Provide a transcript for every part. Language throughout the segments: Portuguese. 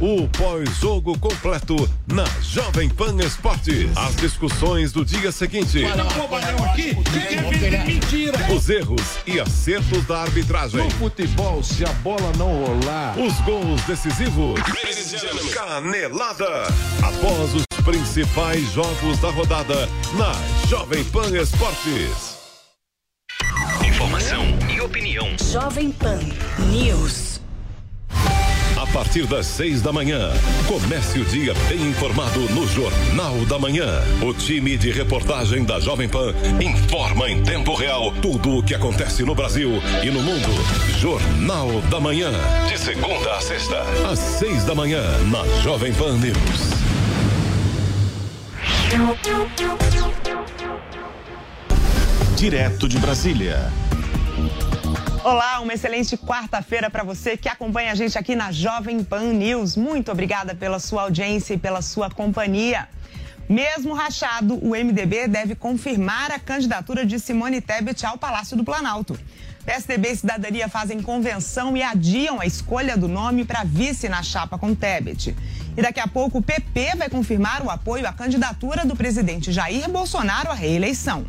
O pós-jogo completo na Jovem Pan Esportes. As discussões do dia seguinte. Os erros e acertos da arbitragem. No futebol, se a bola não rolar. Os gols decisivos. Canelada. Após os principais jogos da rodada na Jovem Pan Esportes. Informação e opinião. Jovem Pan News. A partir das seis da manhã, comece o dia bem informado no Jornal da Manhã. O time de reportagem da Jovem Pan informa em tempo real tudo o que acontece no Brasil e no mundo. Jornal da Manhã. De segunda a sexta, às seis da manhã, na Jovem Pan News. Direto de Brasília. Olá, uma excelente quarta-feira para você que acompanha a gente aqui na Jovem Pan News. Muito obrigada pela sua audiência e pela sua companhia. Mesmo rachado, o MDB deve confirmar a candidatura de Simone Tebet ao Palácio do Planalto. PSDB e Cidadania fazem convenção e adiam a escolha do nome para vice na chapa com Tebet. E daqui a pouco o PP vai confirmar o apoio à candidatura do presidente Jair Bolsonaro à reeleição.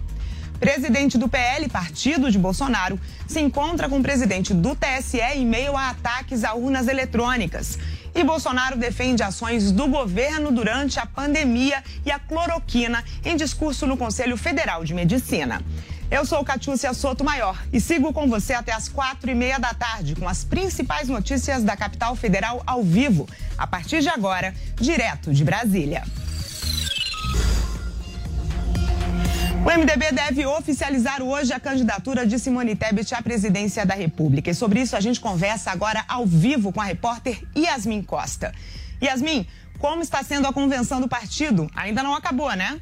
Presidente do PL, partido de Bolsonaro, se encontra com o presidente do TSE em meio a ataques a urnas eletrônicas. E Bolsonaro defende ações do governo durante a pandemia e a cloroquina em discurso no Conselho Federal de Medicina. Eu sou Catiúcia Soto Maior e sigo com você até as quatro e meia da tarde com as principais notícias da capital federal ao vivo, a partir de agora, direto de Brasília. O MDB deve oficializar hoje a candidatura de Simone Tebet à presidência da República. E sobre isso a gente conversa agora ao vivo com a repórter Yasmin Costa. Yasmin, como está sendo a convenção do partido? Ainda não acabou, né?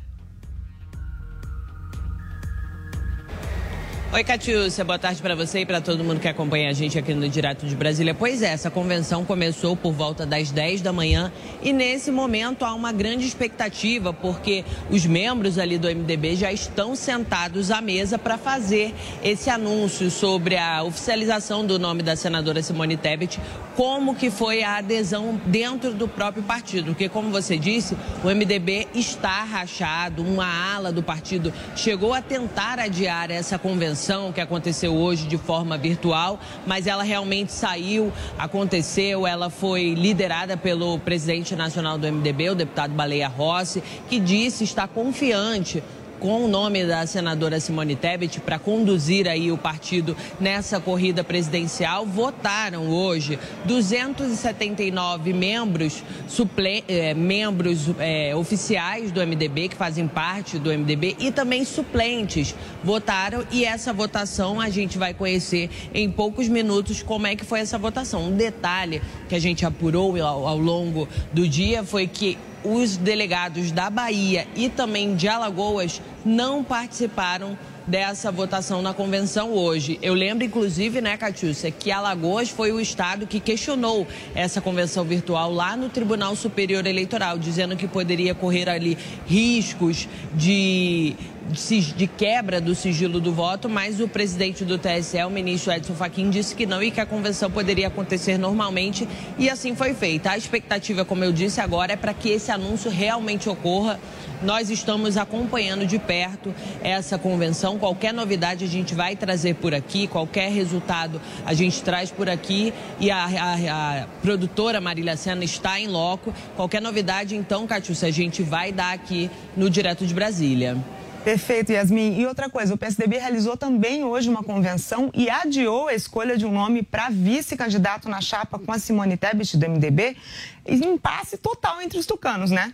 Oi, Catiúcia, boa tarde para você e para todo mundo que acompanha a gente aqui no Direto de Brasília. Pois é, essa convenção começou por volta das 10 da manhã e nesse momento há uma grande expectativa porque os membros ali do MDB já estão sentados à mesa para fazer esse anúncio sobre a oficialização do nome da senadora Simone Tebet, como que foi a adesão dentro do próprio partido, porque como você disse, o MDB está rachado, uma ala do partido chegou a tentar adiar essa convenção que aconteceu hoje de forma virtual, mas ela realmente saiu, aconteceu, ela foi liderada pelo presidente nacional do MDB, o deputado Baleia Rossi, que disse estar confiante com o nome da senadora Simone Tebet para conduzir aí o partido nessa corrida presidencial. Votaram hoje 279 membros, suple, eh, membros eh, oficiais do MDB, que fazem parte do MDB, e também suplentes votaram. E essa votação a gente vai conhecer em poucos minutos como é que foi essa votação. Um detalhe que a gente apurou ao, ao longo do dia foi que os delegados da Bahia e também de Alagoas não participaram dessa votação na convenção hoje. Eu lembro, inclusive, né, Catiúcia, que Alagoas foi o estado que questionou essa convenção virtual lá no Tribunal Superior Eleitoral, dizendo que poderia correr ali riscos de de quebra do sigilo do voto, mas o presidente do TSE, o ministro Edson Fachin, disse que não e que a convenção poderia acontecer normalmente e assim foi feita. A expectativa, como eu disse agora, é para que esse anúncio realmente ocorra nós estamos acompanhando de perto essa convenção. Qualquer novidade a gente vai trazer por aqui, qualquer resultado a gente traz por aqui e a, a, a produtora Marília Sena está em loco. Qualquer novidade, então, Catiúcia, a gente vai dar aqui no Direto de Brasília. Perfeito, Yasmin. E outra coisa, o PSDB realizou também hoje uma convenção e adiou a escolha de um nome para vice-candidato na chapa com a Simone Tebet do MDB, impasse total entre os tucanos, né?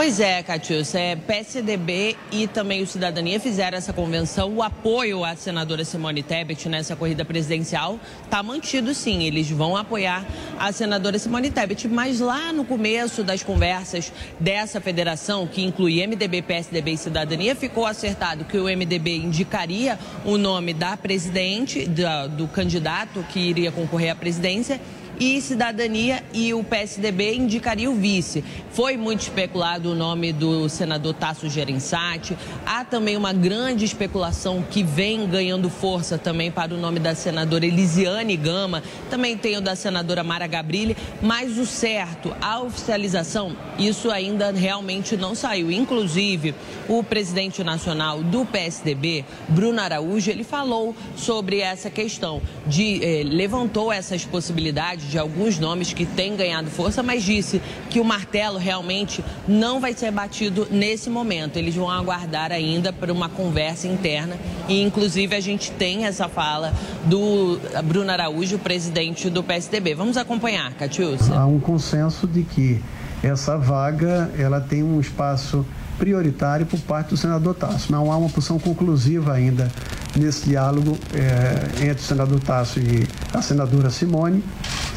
Pois é, Catius, é, PSDB e também o Cidadania fizeram essa convenção. O apoio à senadora Simone Tebet nessa corrida presidencial está mantido sim. Eles vão apoiar a senadora Simone Tebet. Mas lá no começo das conversas dessa federação, que inclui MDB, PSDB e Cidadania, ficou acertado que o MDB indicaria o nome da presidente, da, do candidato que iria concorrer à presidência e Cidadania e o PSDB indicaria o vice. Foi muito especulado o nome do senador Tasso Gerençati. Há também uma grande especulação que vem ganhando força também para o nome da senadora Elisiane Gama. Também tem o da senadora Mara Gabrilli. Mas o certo, a oficialização, isso ainda realmente não saiu. Inclusive, o presidente nacional do PSDB, Bruno Araújo, ele falou sobre essa questão de eh, levantou essas possibilidades de alguns nomes que têm ganhado força, mas disse que o martelo realmente não vai ser batido nesse momento. Eles vão aguardar ainda para uma conversa interna e, inclusive, a gente tem essa fala do Bruno Araújo, presidente do PSDB. Vamos acompanhar, Catiúcia. Há um consenso de que essa vaga ela tem um espaço prioritário por parte do senador Tasso. Não há uma posição conclusiva ainda nesse diálogo é, entre o senador Tasso e a senadora Simone.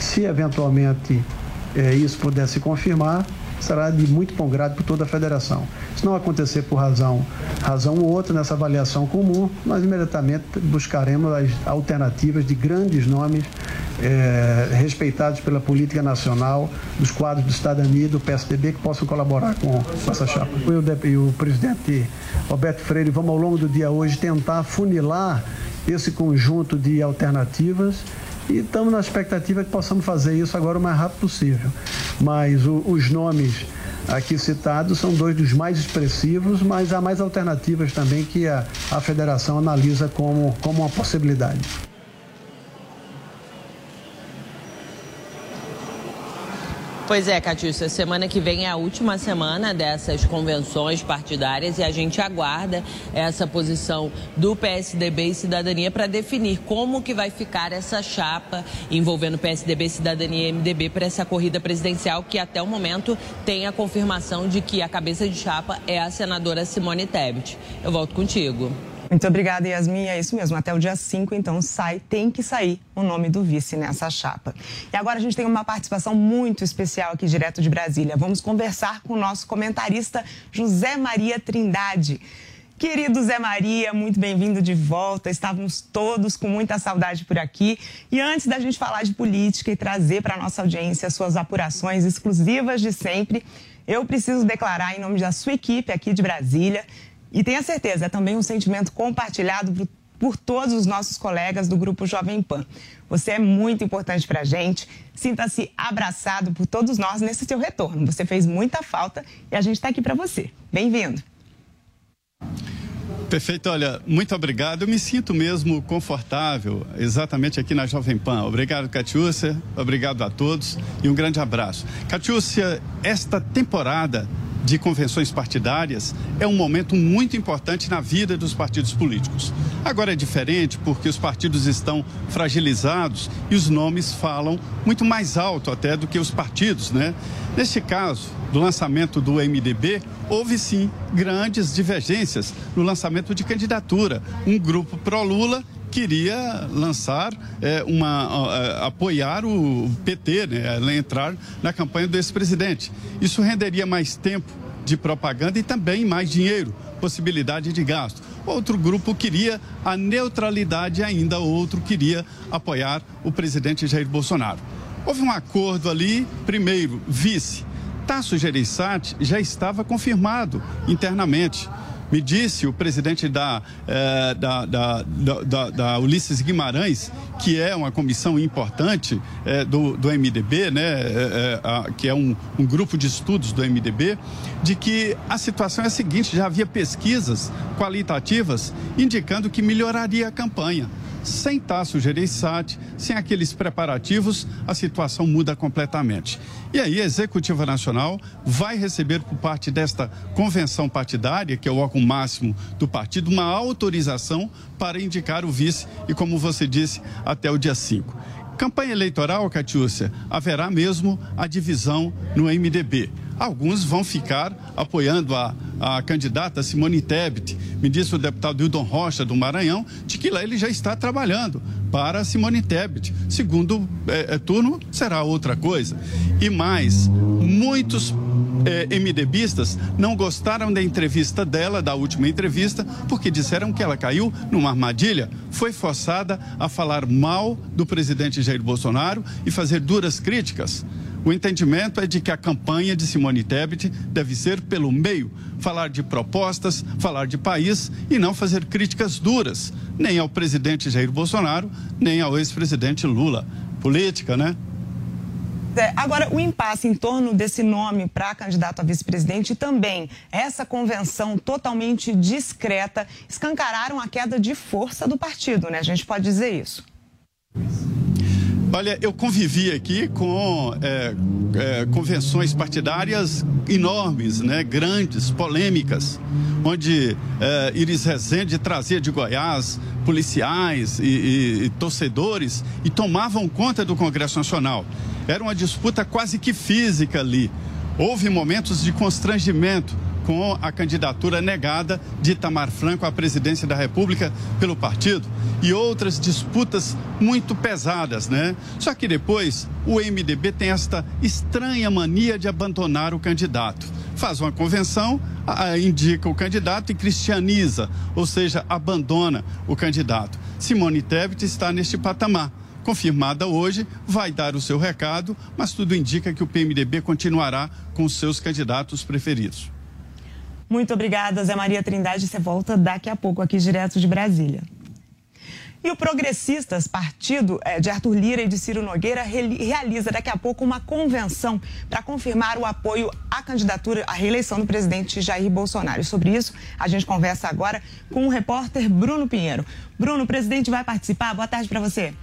Se eventualmente é, isso puder se confirmar, será de muito bom grado por toda a federação. Se não acontecer por razão, razão ou outra nessa avaliação comum, nós imediatamente buscaremos as alternativas de grandes nomes é, respeitados pela política nacional, dos quadros de cidadania e do PSDB que possam colaborar com, com essa chapa. Eu e o presidente Roberto Freire vamos ao longo do dia hoje tentar funilar esse conjunto de alternativas e estamos na expectativa que possamos fazer isso agora o mais rápido possível. Mas o, os nomes aqui citados são dois dos mais expressivos, mas há mais alternativas também que a, a federação analisa como, como uma possibilidade. Pois é, Catiúcia, semana que vem é a última semana dessas convenções partidárias e a gente aguarda essa posição do PSDB e Cidadania para definir como que vai ficar essa chapa envolvendo PSDB, Cidadania e MDB para essa corrida presidencial que até o momento tem a confirmação de que a cabeça de chapa é a senadora Simone Tebet. Eu volto contigo. Muito obrigada, Yasmin. É isso mesmo. Até o dia 5, então, sai, tem que sair o nome do vice nessa chapa. E agora a gente tem uma participação muito especial aqui direto de Brasília. Vamos conversar com o nosso comentarista José Maria Trindade. Querido Zé Maria, muito bem-vindo de volta. Estávamos todos com muita saudade por aqui. E antes da gente falar de política e trazer para a nossa audiência suas apurações exclusivas de sempre, eu preciso declarar em nome da sua equipe aqui de Brasília e tenha certeza, é também um sentimento compartilhado por, por todos os nossos colegas do Grupo Jovem Pan. Você é muito importante para a gente. Sinta-se abraçado por todos nós nesse seu retorno. Você fez muita falta e a gente está aqui para você. Bem-vindo. Perfeito, olha, muito obrigado. Eu me sinto mesmo confortável exatamente aqui na Jovem Pan. Obrigado, Catiúcia, obrigado a todos e um grande abraço. Catiúcia, esta temporada de convenções partidárias é um momento muito importante na vida dos partidos políticos. Agora é diferente porque os partidos estão fragilizados e os nomes falam muito mais alto até do que os partidos, né? Neste caso, do lançamento do MDB, houve sim grandes divergências no lançamento de candidatura. Um grupo pró-Lula queria lançar é, uma uh, apoiar o PT, né, entrar na campanha do ex-presidente. Isso renderia mais tempo de propaganda e também mais dinheiro, possibilidade de gasto. Outro grupo queria a neutralidade ainda, outro queria apoiar o presidente Jair Bolsonaro. Houve um acordo ali, primeiro, vice. Tasso Gereissati já estava confirmado internamente. Me disse o presidente da, eh, da, da, da, da, Ulisses Guimarães, que é uma comissão importante eh, do, do MDB, né, eh, a, que é um, um grupo de estudos do MDB, de que a situação é a seguinte: já havia pesquisas qualitativas indicando que melhoraria a campanha sem Tasso Gereissati, sem aqueles preparativos, a situação muda completamente. E aí a Executiva Nacional vai receber por parte desta convenção partidária, que é o órgão máximo do partido, uma autorização para indicar o vice e, como você disse, até o dia 5. Campanha eleitoral, Catiúcia, haverá mesmo a divisão no MDB. Alguns vão ficar apoiando a, a candidata Simone Tebet. Me disse o deputado Hildon Rocha, do Maranhão, de que lá ele já está trabalhando para Simone Tebet. Segundo é, é, turno, será outra coisa. E mais, muitos eh, MDBistas não gostaram da entrevista dela, da última entrevista, porque disseram que ela caiu numa armadilha. Foi forçada a falar mal do presidente Jair Bolsonaro e fazer duras críticas. O entendimento é de que a campanha de Simone Tebet deve ser pelo meio, falar de propostas, falar de país e não fazer críticas duras, nem ao presidente Jair Bolsonaro, nem ao ex-presidente Lula. Política, né? É, agora, o impasse em torno desse nome para candidato a vice-presidente e também essa convenção totalmente discreta escancararam a queda de força do partido, né? A gente pode dizer isso. Olha, eu convivi aqui com é, é, convenções partidárias enormes, né, grandes, polêmicas, onde é, Iris Rezende trazia de Goiás policiais e, e, e torcedores e tomavam conta do Congresso Nacional. Era uma disputa quase que física ali. Houve momentos de constrangimento com a candidatura negada de Itamar Franco à presidência da República pelo partido e outras disputas muito pesadas, né? Só que depois o MDB tem esta estranha mania de abandonar o candidato. Faz uma convenção, indica o candidato e cristianiza, ou seja, abandona o candidato. Simone Tebet está neste patamar confirmada hoje, vai dar o seu recado, mas tudo indica que o PMDB continuará com seus candidatos preferidos. Muito obrigada, Zé Maria Trindade. Você volta daqui a pouco aqui direto de Brasília. E o Progressistas, partido eh, de Arthur Lira e de Ciro Nogueira, realiza daqui a pouco uma convenção para confirmar o apoio à candidatura à reeleição do presidente Jair Bolsonaro. Sobre isso, a gente conversa agora com o repórter Bruno Pinheiro. Bruno, o presidente vai participar? Boa tarde para você.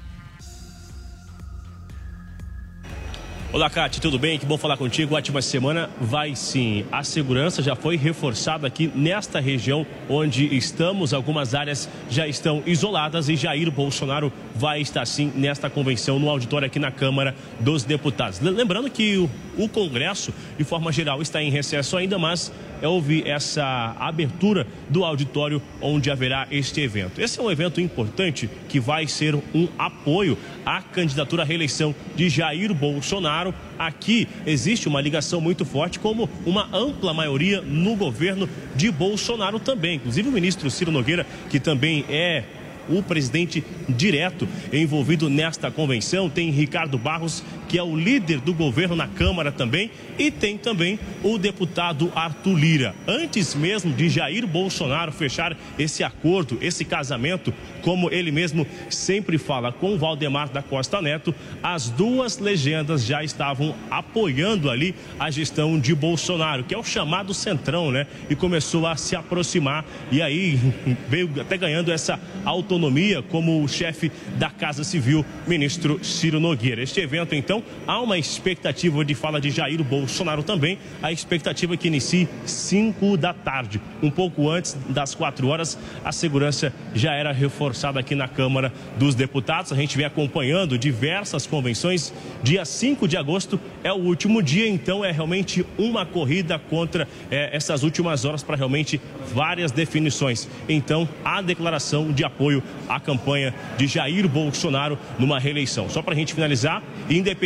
Olá, Cátia, tudo bem? Que bom falar contigo. Ótima semana. Vai sim. A segurança já foi reforçada aqui nesta região onde estamos. Algumas áreas já estão isoladas e Jair Bolsonaro vai estar sim nesta convenção no auditório aqui na Câmara dos Deputados. Lembrando que o, o Congresso, de forma geral, está em recesso ainda, mas houve essa abertura do auditório onde haverá este evento. Esse é um evento importante que vai ser um apoio à candidatura à reeleição de Jair Bolsonaro. Aqui existe uma ligação muito forte, como uma ampla maioria no governo de Bolsonaro também. Inclusive o ministro Ciro Nogueira, que também é o presidente direto envolvido nesta convenção. Tem Ricardo Barros, que é o líder do governo na Câmara também, e tem também o deputado Arthur Lira. Antes mesmo de Jair Bolsonaro fechar esse acordo, esse casamento, como ele mesmo sempre fala com Valdemar da Costa Neto, as duas legendas já estavam apoiando ali a gestão de Bolsonaro, que é o chamado Centrão, né? E começou a se aproximar e aí veio até ganhando essa autonomia como chefe da Casa Civil, ministro Ciro Nogueira. Este evento, então, há uma expectativa de fala de Jair Bolsonaro também, a expectativa é que inicie 5 da tarde. Um pouco antes das 4 horas, a segurança já era reforçada aqui na Câmara dos Deputados. A gente vem acompanhando diversas convenções. Dia 5 de agosto é o último dia, então é realmente uma corrida contra é, essas últimas horas para realmente várias definições. Então, a declaração de apoio a campanha de Jair Bolsonaro numa reeleição. Só para a gente finalizar,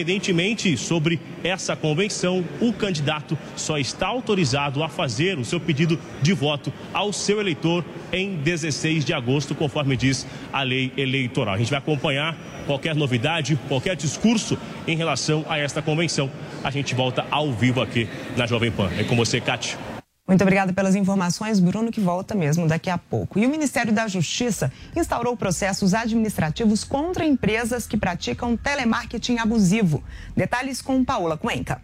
independentemente sobre essa convenção, o candidato só está autorizado a fazer o seu pedido de voto ao seu eleitor em 16 de agosto, conforme diz a lei eleitoral. A gente vai acompanhar qualquer novidade, qualquer discurso em relação a esta convenção. A gente volta ao vivo aqui na Jovem Pan. É com você, Cátia. Muito obrigada pelas informações, Bruno, que volta mesmo daqui a pouco. E o Ministério da Justiça instaurou processos administrativos contra empresas que praticam telemarketing abusivo. Detalhes com Paula Cuenca.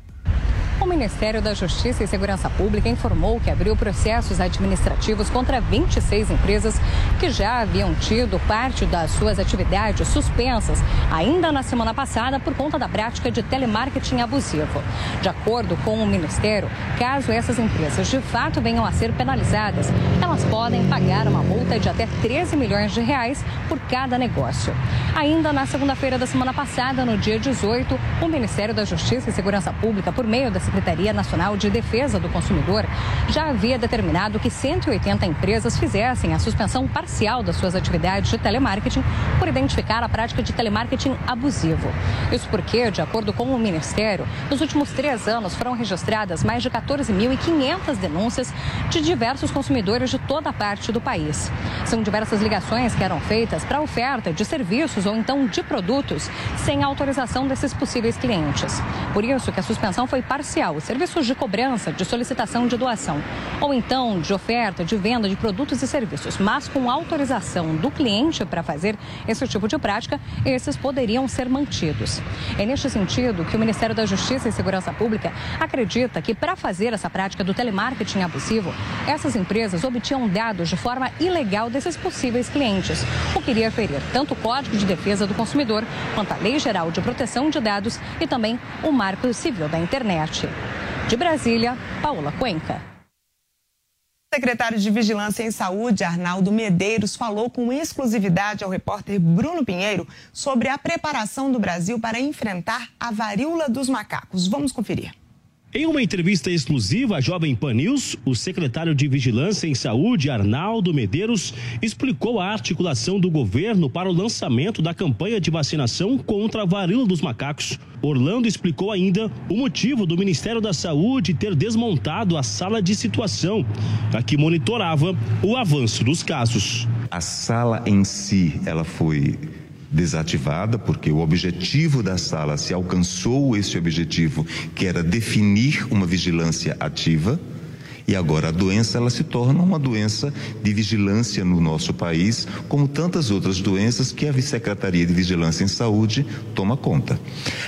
O Ministério da Justiça e Segurança Pública informou que abriu processos administrativos contra 26 empresas que já haviam tido parte das suas atividades suspensas ainda na semana passada por conta da prática de telemarketing abusivo. De acordo com o Ministério, caso essas empresas de fato venham a ser penalizadas, elas podem pagar uma multa de até 13 milhões de reais por cada negócio. Ainda na segunda-feira da semana passada, no dia 18, o Ministério da Justiça e Segurança Pública, por meio da Secretaria Nacional de Defesa do Consumidor, já havia determinado que 180 empresas fizessem a suspensão parcial das suas atividades de telemarketing por identificar a prática de telemarketing abusivo. Isso porque, de acordo com o Ministério, nos últimos três anos foram registradas mais de 14.500 denúncias de diversos consumidores de toda a parte do país. São diversas ligações que eram feitas para oferta de serviços ou então de produtos sem autorização desses possíveis clientes. Por isso que a suspensão foi parcial, serviços de cobrança, de solicitação de doação, ou então de oferta, de venda de produtos e serviços, mas com autorização do cliente para fazer esse tipo de prática, esses poderiam ser mantidos. É neste sentido que o Ministério da Justiça e Segurança Pública acredita que para fazer essa prática do telemarketing abusivo, essas empresas obtinham dados de forma ilegal desses possíveis clientes, o que iria ferir tanto o Código de Defesa do Consumidor quanto a Lei Geral de Proteção de Dados e também o Marco Civil da Internet. De Brasília, Paula Cuenca. O secretário de Vigilância em Saúde, Arnaldo Medeiros, falou com exclusividade ao repórter Bruno Pinheiro sobre a preparação do Brasil para enfrentar a varíola dos macacos. Vamos conferir. Em uma entrevista exclusiva à Jovem Pan News, o secretário de Vigilância em Saúde, Arnaldo Medeiros, explicou a articulação do governo para o lançamento da campanha de vacinação contra a varíola dos macacos. Orlando explicou ainda o motivo do Ministério da Saúde ter desmontado a sala de situação, a que monitorava o avanço dos casos. A sala em si, ela foi desativada, porque o objetivo da sala se alcançou esse objetivo, que era definir uma vigilância ativa. E agora a doença ela se torna uma doença de vigilância no nosso país, como tantas outras doenças que a Secretaria de Vigilância em Saúde toma conta.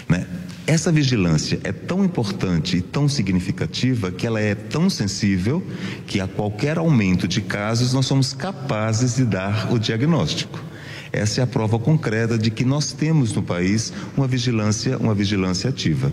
Né? Essa vigilância é tão importante e tão significativa que ela é tão sensível que a qualquer aumento de casos nós somos capazes de dar o diagnóstico. Essa é a prova concreta de que nós temos no país uma vigilância, uma vigilância ativa.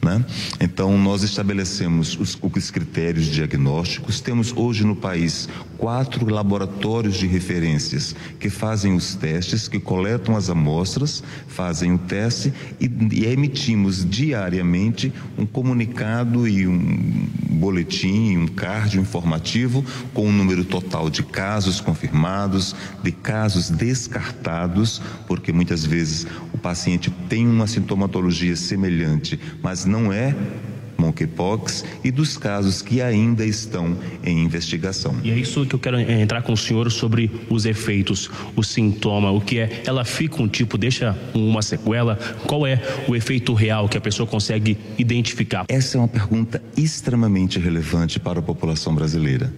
Né? Então, nós estabelecemos os, os, critérios diagnósticos. Temos hoje no país quatro laboratórios de referências que fazem os testes, que coletam as amostras, fazem o teste e, e emitimos diariamente um comunicado e um boletim, um card informativo com o um número total de casos confirmados, de casos descartados, porque muitas vezes o paciente tem uma sintomatologia semelhante, mas não é monkeypox e dos casos que ainda estão em investigação. E é isso que eu quero entrar com o senhor sobre os efeitos, o sintoma, o que é, ela fica um tipo, deixa uma sequela, qual é o efeito real que a pessoa consegue identificar? Essa é uma pergunta extremamente relevante para a população brasileira.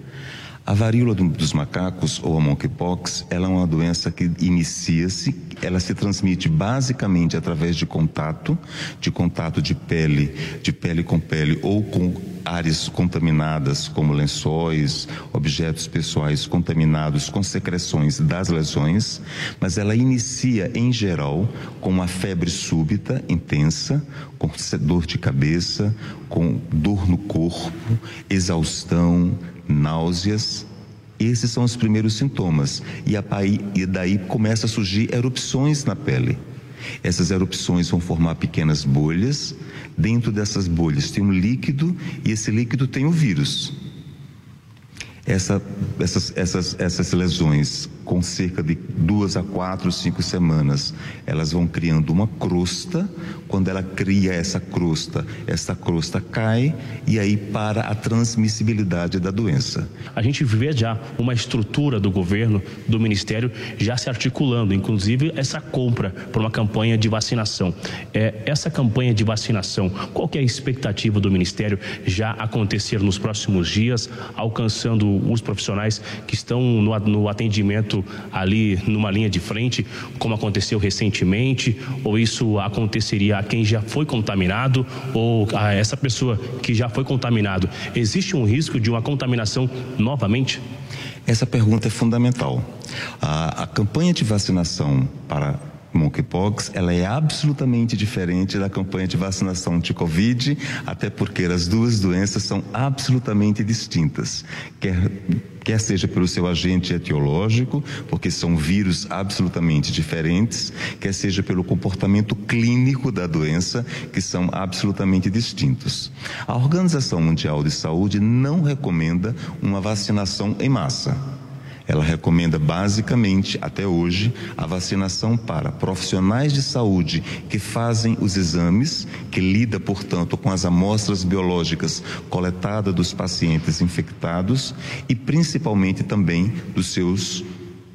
A varíola dos macacos ou a monkeypox, ela é uma doença que inicia-se, ela se transmite basicamente através de contato, de contato de pele, de pele com pele ou com áreas contaminadas, como lençóis, objetos pessoais contaminados com secreções das lesões, mas ela inicia em geral com uma febre súbita, intensa, com dor de cabeça, com dor no corpo, exaustão, náuseas. Esses são os primeiros sintomas. E, a, e daí começa a surgir erupções na pele. Essas erupções vão formar pequenas bolhas. Dentro dessas bolhas tem um líquido e esse líquido tem o vírus. Essa, essas, essas, essas lesões com cerca de duas a quatro, cinco semanas, elas vão criando uma crosta. Quando ela cria essa crosta, essa crosta cai e aí para a transmissibilidade da doença. A gente vê já uma estrutura do governo, do ministério, já se articulando, inclusive essa compra para uma campanha de vacinação. É, essa campanha de vacinação, qual é a expectativa do ministério já acontecer nos próximos dias, alcançando os profissionais que estão no, no atendimento ali numa linha de frente, como aconteceu recentemente, ou isso aconteceria a quem já foi contaminado ou a essa pessoa que já foi contaminado? Existe um risco de uma contaminação novamente? Essa pergunta é fundamental. A, a campanha de vacinação para monkeypox, ela é absolutamente diferente da campanha de vacinação de Covid, até porque as duas doenças são absolutamente distintas. Quer, quer seja pelo seu agente etiológico, porque são vírus absolutamente diferentes, quer seja pelo comportamento clínico da doença, que são absolutamente distintos. A Organização Mundial de Saúde não recomenda uma vacinação em massa. Ela recomenda basicamente, até hoje, a vacinação para profissionais de saúde que fazem os exames, que lida, portanto, com as amostras biológicas coletadas dos pacientes infectados e principalmente também dos seus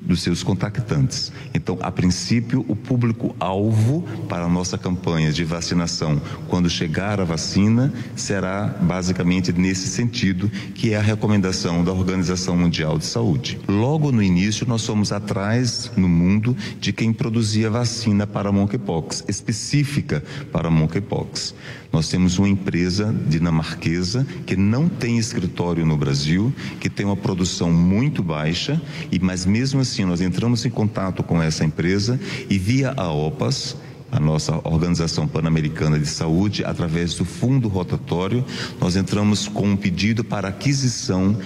dos seus contactantes. Então, a princípio, o público-alvo para a nossa campanha de vacinação, quando chegar a vacina, será basicamente nesse sentido, que é a recomendação da Organização Mundial de Saúde. Logo no início, nós fomos atrás no mundo de quem produzia vacina para monkeypox, específica para monkeypox. Nós temos uma empresa dinamarquesa que não tem escritório no Brasil, que tem uma produção muito baixa, e mas mesmo assim nós entramos em contato com essa empresa e via a OPAS a nossa Organização Pan-Americana de Saúde, através do fundo rotatório, nós entramos com um pedido para aquisição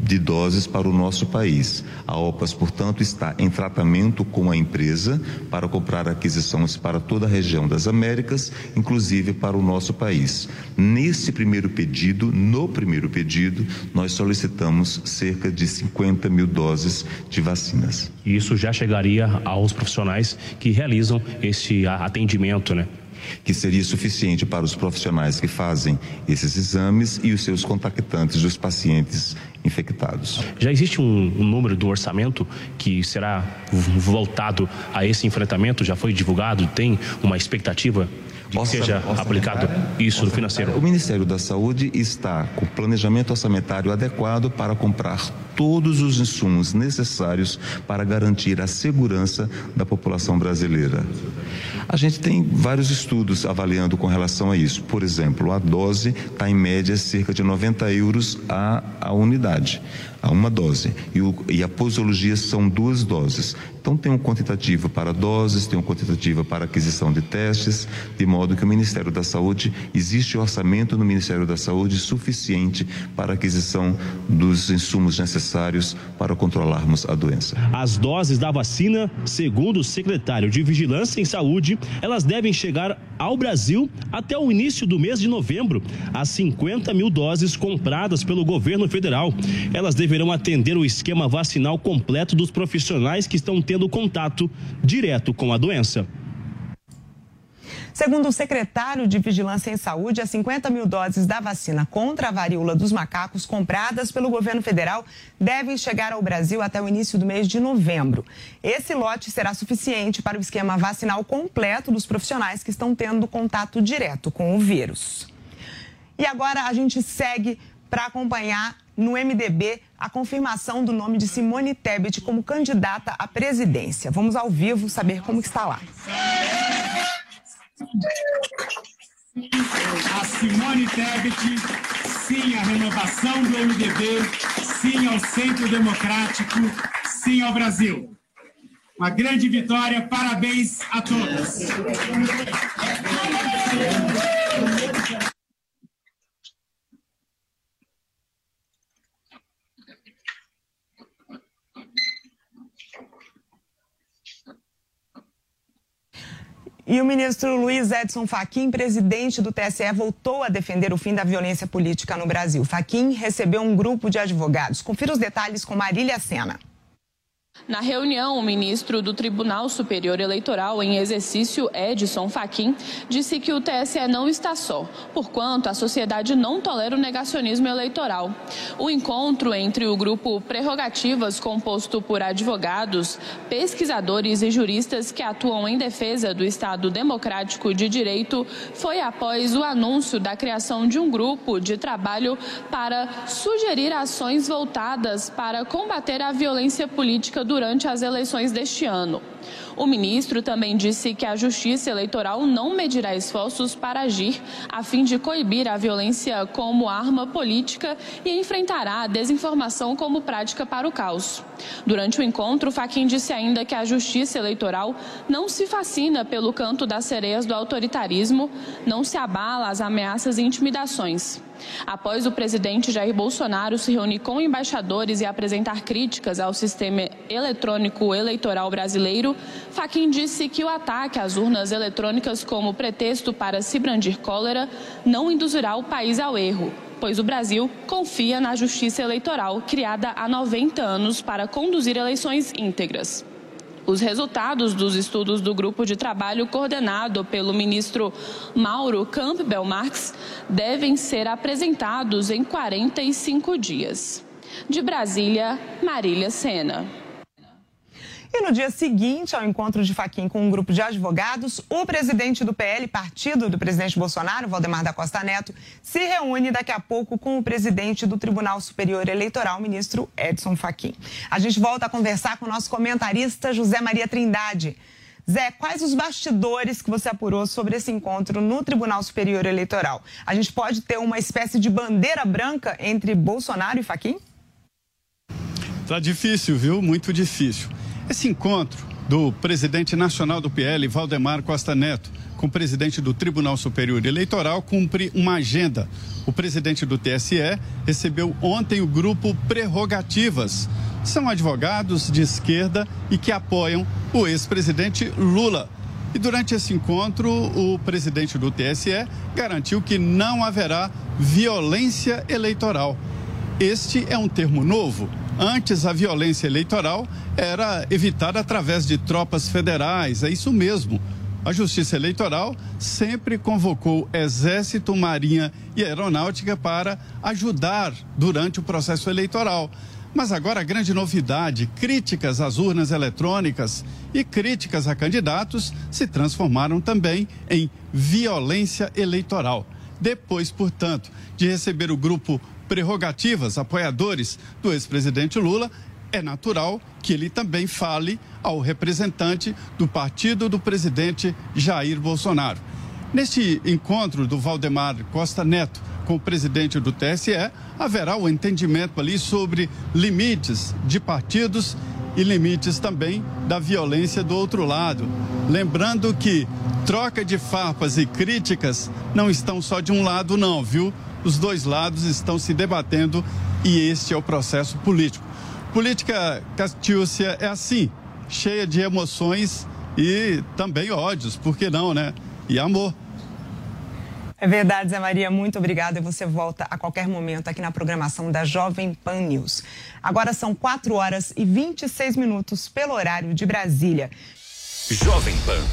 de doses para o nosso país. A OPAS, portanto, está em tratamento com a empresa para comprar aquisições para toda a região das Américas, inclusive para o nosso país. Nesse primeiro pedido, no primeiro pedido, nós solicitamos cerca de 50 mil doses de vacinas. Isso já chegaria aos profissionais que realizam esse atendimento, né? Que seria suficiente para os profissionais que fazem esses exames e os seus contactantes dos pacientes infectados. Já existe um, um, número do orçamento que será voltado a esse enfrentamento? Já foi divulgado? Tem uma expectativa? De que seja aplicado isso no financeiro? O Ministério da Saúde está com planejamento orçamentário adequado para comprar todos os insumos necessários para garantir a segurança da população brasileira. A gente tem vários estudos avaliando com relação a isso. Por exemplo, a dose está em média cerca de 90 euros a, a unidade a uma dose. E, o, e a posologia são duas doses. Então, tem um quantitativo para doses, tem um quantitativo para aquisição de testes, de modo que o Ministério da Saúde, existe orçamento no Ministério da Saúde suficiente para aquisição dos insumos necessários para controlarmos a doença. As doses da vacina, segundo o secretário de Vigilância em Saúde, elas devem chegar ao Brasil até o início do mês de novembro. As 50 mil doses compradas pelo governo federal. Elas deverão atender o esquema vacinal completo dos profissionais que estão tendo tendo contato direto com a doença. Segundo o secretário de Vigilância em Saúde, as 50 mil doses da vacina contra a varíola dos macacos compradas pelo governo federal devem chegar ao Brasil até o início do mês de novembro. Esse lote será suficiente para o esquema vacinal completo dos profissionais que estão tendo contato direto com o vírus. E agora a gente segue para acompanhar no MDB a confirmação do nome de Simone Tebet como candidata à presidência. Vamos ao vivo saber como está lá. A Simone Tebet, sim à renovação do MDB, sim ao Centro Democrático, sim ao Brasil. Uma grande vitória, parabéns a todos. E o ministro Luiz Edson Fachin, presidente do TSE, voltou a defender o fim da violência política no Brasil. Fachin recebeu um grupo de advogados. Confira os detalhes com Marília Sena. Na reunião, o ministro do Tribunal Superior Eleitoral em exercício, Edson Fachin, disse que o TSE não está só, porquanto a sociedade não tolera o negacionismo eleitoral. O encontro entre o grupo Prerrogativas, composto por advogados, pesquisadores e juristas que atuam em defesa do Estado Democrático de Direito, foi após o anúncio da criação de um grupo de trabalho para sugerir ações voltadas para combater a violência política durante as eleições deste ano. O ministro também disse que a Justiça Eleitoral não medirá esforços para agir a fim de coibir a violência como arma política e enfrentará a desinformação como prática para o caos. Durante o encontro, Faquim disse ainda que a Justiça Eleitoral não se fascina pelo canto das sereias do autoritarismo, não se abala às ameaças e intimidações. Após o presidente Jair Bolsonaro se reunir com embaixadores e apresentar críticas ao sistema eletrônico eleitoral brasileiro, Faquim disse que o ataque às urnas eletrônicas como pretexto para se brandir cólera não induzirá o país ao erro, pois o Brasil confia na justiça eleitoral criada há 90 anos para conduzir eleições íntegras. Os resultados dos estudos do grupo de trabalho coordenado pelo ministro Mauro Campbell Marx devem ser apresentados em 45 dias. De Brasília, Marília Sena. E no dia seguinte ao encontro de Faquim com um grupo de advogados, o presidente do PL, partido do presidente Bolsonaro, Valdemar da Costa Neto, se reúne daqui a pouco com o presidente do Tribunal Superior Eleitoral, ministro Edson Faquim. A gente volta a conversar com o nosso comentarista José Maria Trindade. Zé, quais os bastidores que você apurou sobre esse encontro no Tribunal Superior Eleitoral? A gente pode ter uma espécie de bandeira branca entre Bolsonaro e Faquim? Tá difícil, viu? Muito difícil. Esse encontro do presidente nacional do PL, Valdemar Costa Neto, com o presidente do Tribunal Superior Eleitoral, cumpre uma agenda. O presidente do TSE recebeu ontem o grupo Prerrogativas. São advogados de esquerda e que apoiam o ex-presidente Lula. E durante esse encontro, o presidente do TSE garantiu que não haverá violência eleitoral. Este é um termo novo Antes, a violência eleitoral era evitada através de tropas federais, é isso mesmo. A Justiça Eleitoral sempre convocou Exército, Marinha e Aeronáutica para ajudar durante o processo eleitoral. Mas agora a grande novidade: críticas às urnas eletrônicas e críticas a candidatos se transformaram também em violência eleitoral. Depois, portanto, de receber o grupo prerrogativas, apoiadores do ex-presidente Lula, é natural que ele também fale ao representante do partido do presidente Jair Bolsonaro. Neste encontro do Valdemar Costa Neto com o presidente do TSE, haverá o entendimento ali sobre limites de partidos e limites também da violência do outro lado. Lembrando que troca de farpas e críticas não estão só de um lado, não, viu? Os dois lados estão se debatendo e este é o processo político. Política, Catiúcia, é assim, cheia de emoções e também ódios, por que não, né? E amor. É verdade, Zé Maria, muito obrigada. E você volta a qualquer momento aqui na programação da Jovem Pan News. Agora são 4 horas e 26 minutos pelo horário de Brasília. Jovem Pan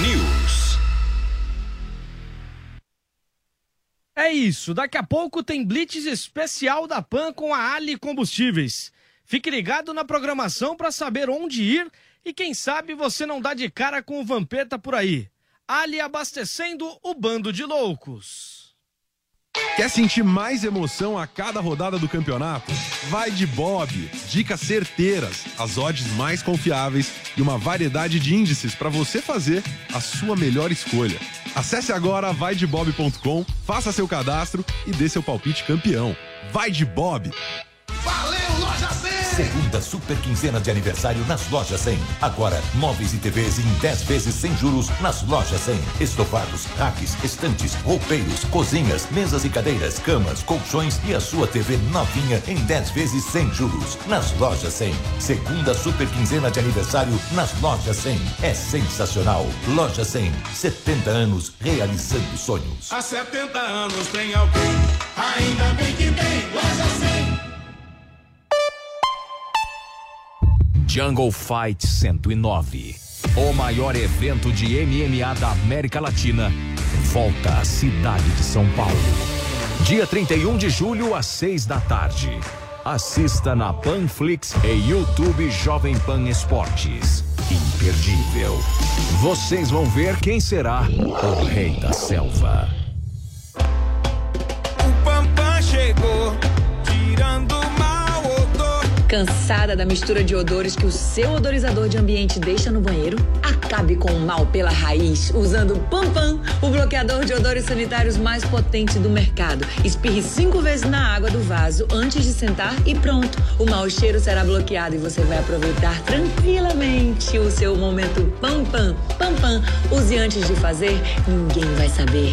News. É isso, daqui a pouco tem Blitz especial da PAN com a Ali Combustíveis. Fique ligado na programação para saber onde ir e quem sabe você não dá de cara com o Vampeta por aí. Ali abastecendo o bando de loucos. Quer sentir mais emoção a cada rodada do campeonato? Vai de Bob. Dicas certeiras, as odds mais confiáveis e uma variedade de índices para você fazer a sua melhor escolha. Acesse agora vaidebob.com, faça seu cadastro e dê seu palpite campeão. Vai de Bob! Valeu, Loja 100! Segunda super quinzena de aniversário nas lojas 100. Agora, móveis e TVs em 10 vezes sem juros nas lojas 100. Estofados, racks, estantes, roupeiros, cozinhas, mesas e cadeiras, camas, colchões e a sua TV novinha em 10 vezes sem juros nas lojas 100. Segunda super quinzena de aniversário nas lojas 100. É sensacional. Loja 100, 70 anos realizando sonhos. Há 70 anos tem alguém, ainda bem que tem Loja 100. Jungle Fight 109. O maior evento de MMA da América Latina volta à cidade de São Paulo. Dia 31 de julho, às 6 da tarde. Assista na Panflix e YouTube Jovem Pan Esportes. Imperdível. Vocês vão ver quem será o rei da selva. O Pampam chegou, tirando Cansada da mistura de odores que o seu odorizador de ambiente deixa no banheiro? Acabe com o mal pela raiz usando o Pampam, o bloqueador de odores sanitários mais potente do mercado. Espirre cinco vezes na água do vaso antes de sentar e pronto. O mau cheiro será bloqueado e você vai aproveitar tranquilamente o seu momento Pampam. Pampam, use antes de fazer, ninguém vai saber.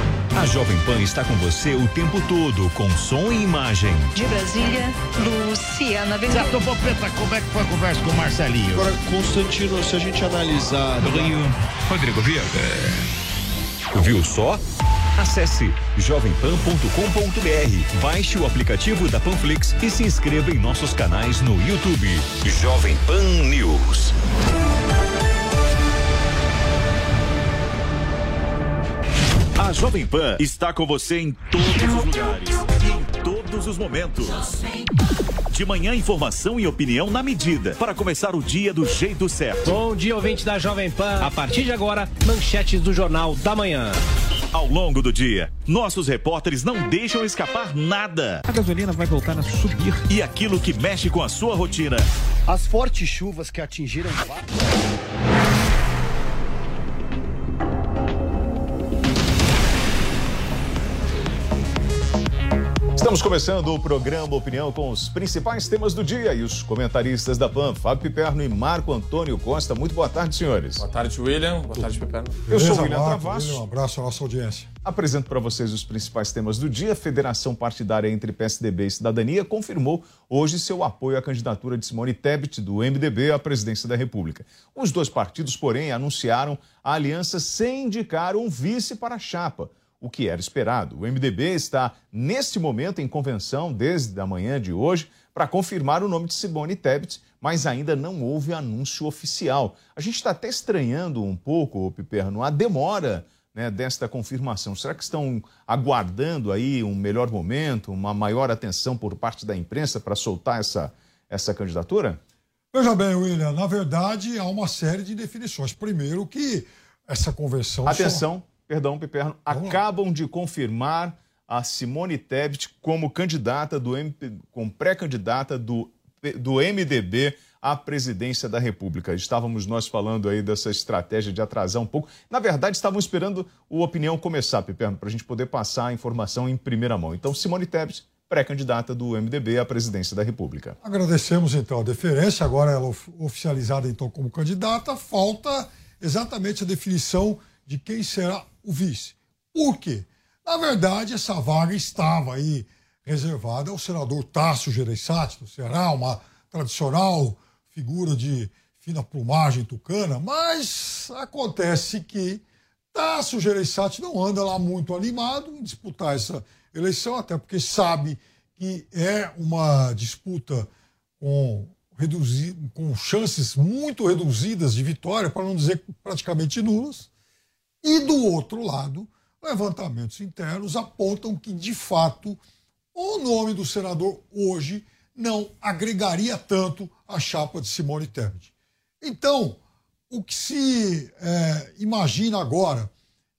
A Jovem Pan está com você o tempo todo, com som e imagem. De Brasília, Luciana Bezerra. Certo, Popeta, como é que foi a conversa com o Marcelinho? Agora, Constantino, se a gente analisar. Rio, Rodrigo Viana. Viu só? Acesse jovempan.com.br, baixe o aplicativo da Panflix e se inscreva em nossos canais no YouTube. Jovem Pan News. A Jovem Pan está com você em todos os lugares e em todos os momentos. De manhã, informação e opinião na medida para começar o dia do jeito certo. Bom dia, ouvinte da Jovem Pan. A partir de agora, manchetes do Jornal da Manhã. Ao longo do dia, nossos repórteres não deixam escapar nada. A gasolina vai voltar a subir. E aquilo que mexe com a sua rotina. As fortes chuvas que atingiram. Estamos começando o programa Opinião com os principais temas do dia e os comentaristas da PAN, Fábio Piperno e Marco Antônio Costa. Muito boa tarde, senhores. Boa tarde, William. Boa tarde, Piperno. Eu sou o William William Travasso. Um abraço à nossa audiência. Apresento para vocês os principais temas do dia. A Federação Partidária entre PSDB e Cidadania confirmou hoje seu apoio à candidatura de Simone Tebet, do MDB, à presidência da República. Os dois partidos, porém, anunciaram a aliança sem indicar um vice para a chapa o que era esperado. O MDB está, neste momento, em convenção desde a manhã de hoje para confirmar o nome de Simone Tebet, mas ainda não houve anúncio oficial. A gente está até estranhando um pouco, Piperno, a demora né, desta confirmação. Será que estão aguardando aí um melhor momento, uma maior atenção por parte da imprensa para soltar essa, essa candidatura? Veja bem, William, na verdade há uma série de definições. Primeiro que essa convenção... Atenção, só perdão, Piperno, acabam de confirmar a Simone Tebet como candidata do MP, como pré-candidata do, do MDB à presidência da República. Estávamos nós falando aí dessa estratégia de atrasar um pouco. Na verdade, estávamos esperando o opinião começar, Piperno, para a gente poder passar a informação em primeira mão. Então, Simone Tebet, pré-candidata do MDB à presidência da República. Agradecemos então a deferência, agora ela oficializada então como candidata, falta exatamente a definição de quem será o vice. Por quê? Na verdade, essa vaga estava aí reservada ao senador Tássio Gereissati, do Ceará, uma tradicional figura de fina plumagem tucana, mas acontece que Tássio Gereissati não anda lá muito animado em disputar essa eleição, até porque sabe que é uma disputa com, reduzi com chances muito reduzidas de vitória, para não dizer praticamente nulas. E do outro lado, levantamentos internos apontam que, de fato, o nome do senador hoje não agregaria tanto à chapa de Simone Tebet. Então, o que se é, imagina agora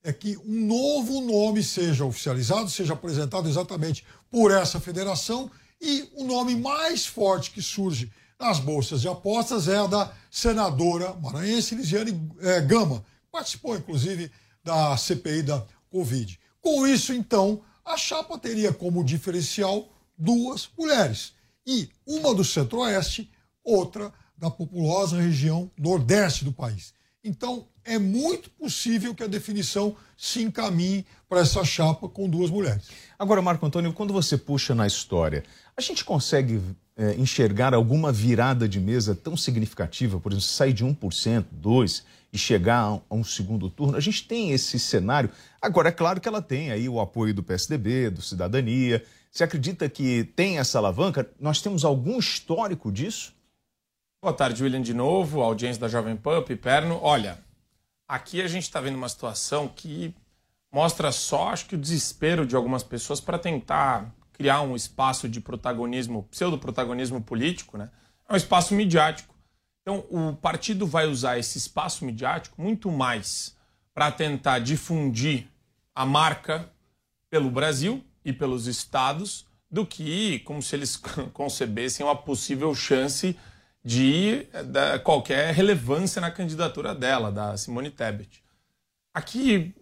é que um novo nome seja oficializado, seja apresentado exatamente por essa federação e o nome mais forte que surge nas bolsas de apostas é a da senadora maranhense Lisiane é, Gama, participou inclusive da CPI da Covid. Com isso, então, a chapa teria como diferencial duas mulheres, e uma do Centro-Oeste, outra da populosa região Nordeste do país. Então, é muito possível que a definição se encaminhe para essa chapa com duas mulheres. Agora, Marco Antônio, quando você puxa na história, a gente consegue é, enxergar alguma virada de mesa tão significativa, por exemplo, sair de 1%, 2% e chegar a um segundo turno? A gente tem esse cenário. Agora, é claro que ela tem aí o apoio do PSDB, do Cidadania, Você acredita que tem essa alavanca? Nós temos algum histórico disso? Boa tarde, William, de novo, audiência da Jovem Pan, Piperno. Olha, aqui a gente está vendo uma situação que mostra só, acho que, o desespero de algumas pessoas para tentar criar um espaço de protagonismo, pseudo-protagonismo político, né? É um espaço midiático. Então, o partido vai usar esse espaço midiático muito mais para tentar difundir a marca pelo Brasil e pelos estados do que como se eles concebessem uma possível chance de, qualquer relevância na candidatura dela, da Simone Tebet. Aqui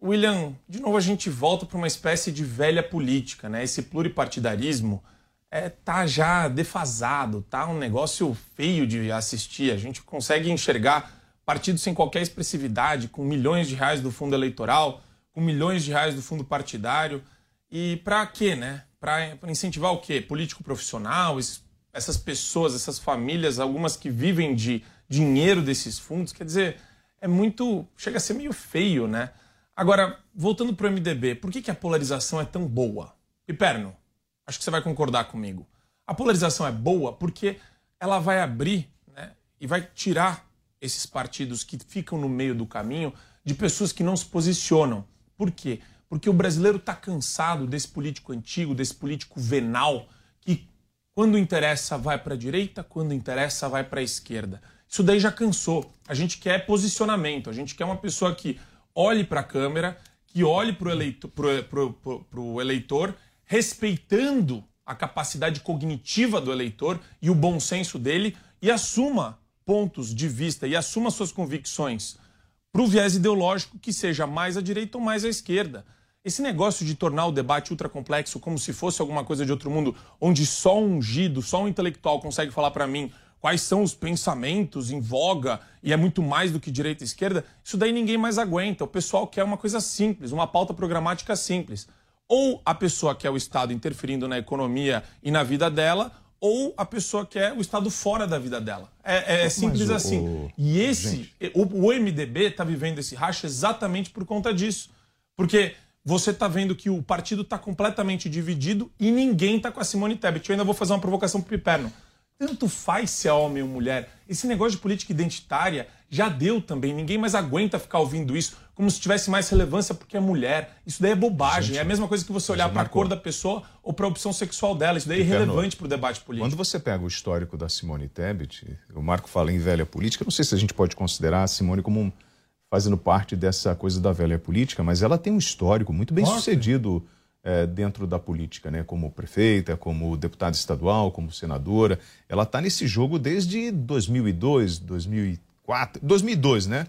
William, de novo a gente volta para uma espécie de velha política, né? Esse pluripartidarismo é, tá já defasado, tá um negócio feio de assistir. A gente consegue enxergar partidos sem qualquer expressividade, com milhões de reais do fundo eleitoral, com milhões de reais do fundo partidário. E para quê, né? Para incentivar o quê? Político profissional, essas pessoas, essas famílias, algumas que vivem de dinheiro desses fundos. Quer dizer, é muito. chega a ser meio feio, né? Agora, voltando para o MDB, por que, que a polarização é tão boa? E Perno, acho que você vai concordar comigo. A polarização é boa porque ela vai abrir né, e vai tirar esses partidos que ficam no meio do caminho de pessoas que não se posicionam. Por quê? Porque o brasileiro está cansado desse político antigo, desse político venal, que quando interessa vai para a direita, quando interessa vai para a esquerda. Isso daí já cansou. A gente quer posicionamento, a gente quer uma pessoa que olhe para a câmera, que olhe para o eleitor, respeitando a capacidade cognitiva do eleitor e o bom senso dele e assuma pontos de vista e assuma suas convicções para o viés ideológico que seja mais à direita ou mais à esquerda. Esse negócio de tornar o debate ultracomplexo como se fosse alguma coisa de outro mundo, onde só um ungido, só um intelectual consegue falar para mim quais são os pensamentos em voga e é muito mais do que direita e esquerda, isso daí ninguém mais aguenta. O pessoal quer uma coisa simples, uma pauta programática simples. Ou a pessoa quer o Estado interferindo na economia e na vida dela, ou a pessoa quer o Estado fora da vida dela. É, é simples o, assim. O... E esse, o, o, MDB está vivendo esse racha exatamente por conta disso. Porque você está vendo que o partido está completamente dividido e ninguém está com a Simone Tebet. Eu ainda vou fazer uma provocação para o Piperno. Tanto faz se é homem ou mulher. Esse negócio de política identitária já deu também. Ninguém mais aguenta ficar ouvindo isso como se tivesse mais relevância porque é mulher. Isso daí é bobagem. Gente, é a mesma coisa que você olhar para a cor da pessoa ou para a opção sexual dela. Isso daí é irrelevante para o debate político. Quando você pega o histórico da Simone Tebet, o Marco fala em velha política, não sei se a gente pode considerar a Simone como um, fazendo parte dessa coisa da velha política, mas ela tem um histórico muito bem Nossa. sucedido é, dentro da política, né? Como prefeita, como deputada estadual, como senadora. Ela está nesse jogo desde 2002, 2004, 2002, né?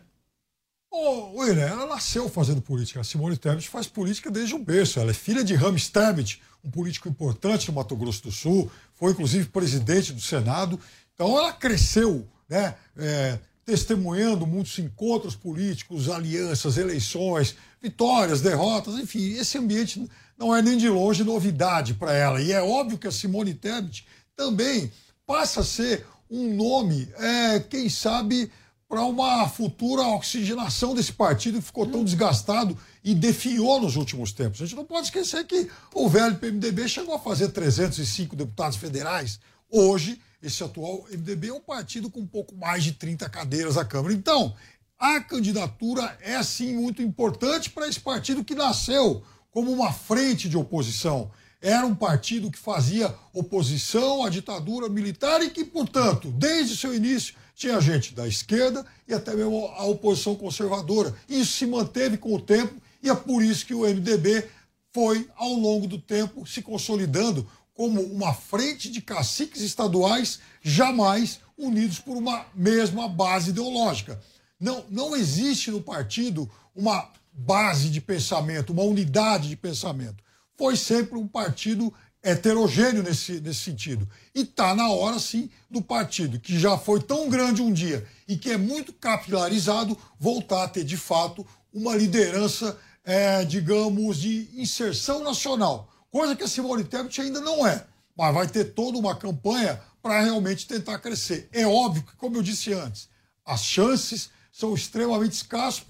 Ô, oh, William, ela nasceu fazendo política. A Simone Tebet faz política desde o berço. Ela é filha de Rames Tebet, um político importante no Mato Grosso do Sul. Foi, inclusive, presidente do Senado. Então, ela cresceu, né? É, testemunhando muitos encontros políticos, alianças, eleições, vitórias, derrotas, enfim, esse ambiente não é nem de longe novidade para ela. E é óbvio que a Simone Tebet também passa a ser um nome, é, quem sabe, para uma futura oxigenação desse partido que ficou tão desgastado e definhou nos últimos tempos. A gente não pode esquecer que o velho PMDB chegou a fazer 305 deputados federais. Hoje, esse atual MDB é um partido com um pouco mais de 30 cadeiras à Câmara. Então, a candidatura é sim muito importante para esse partido que nasceu como uma frente de oposição. Era um partido que fazia oposição à ditadura militar e que, portanto, desde seu início, tinha gente da esquerda e até mesmo a oposição conservadora. Isso se manteve com o tempo e é por isso que o MDB foi, ao longo do tempo, se consolidando como uma frente de caciques estaduais jamais unidos por uma mesma base ideológica. Não, não existe no partido uma base de pensamento, uma unidade de pensamento. Foi sempre um partido heterogêneo nesse, nesse sentido. E está na hora, sim, do partido, que já foi tão grande um dia e que é muito capilarizado, voltar a ter, de fato, uma liderança, é, digamos, de inserção nacional. Coisa que a Simone Tebet ainda não é. Mas vai ter toda uma campanha para realmente tentar crescer. É óbvio que, como eu disse antes, as chances são extremamente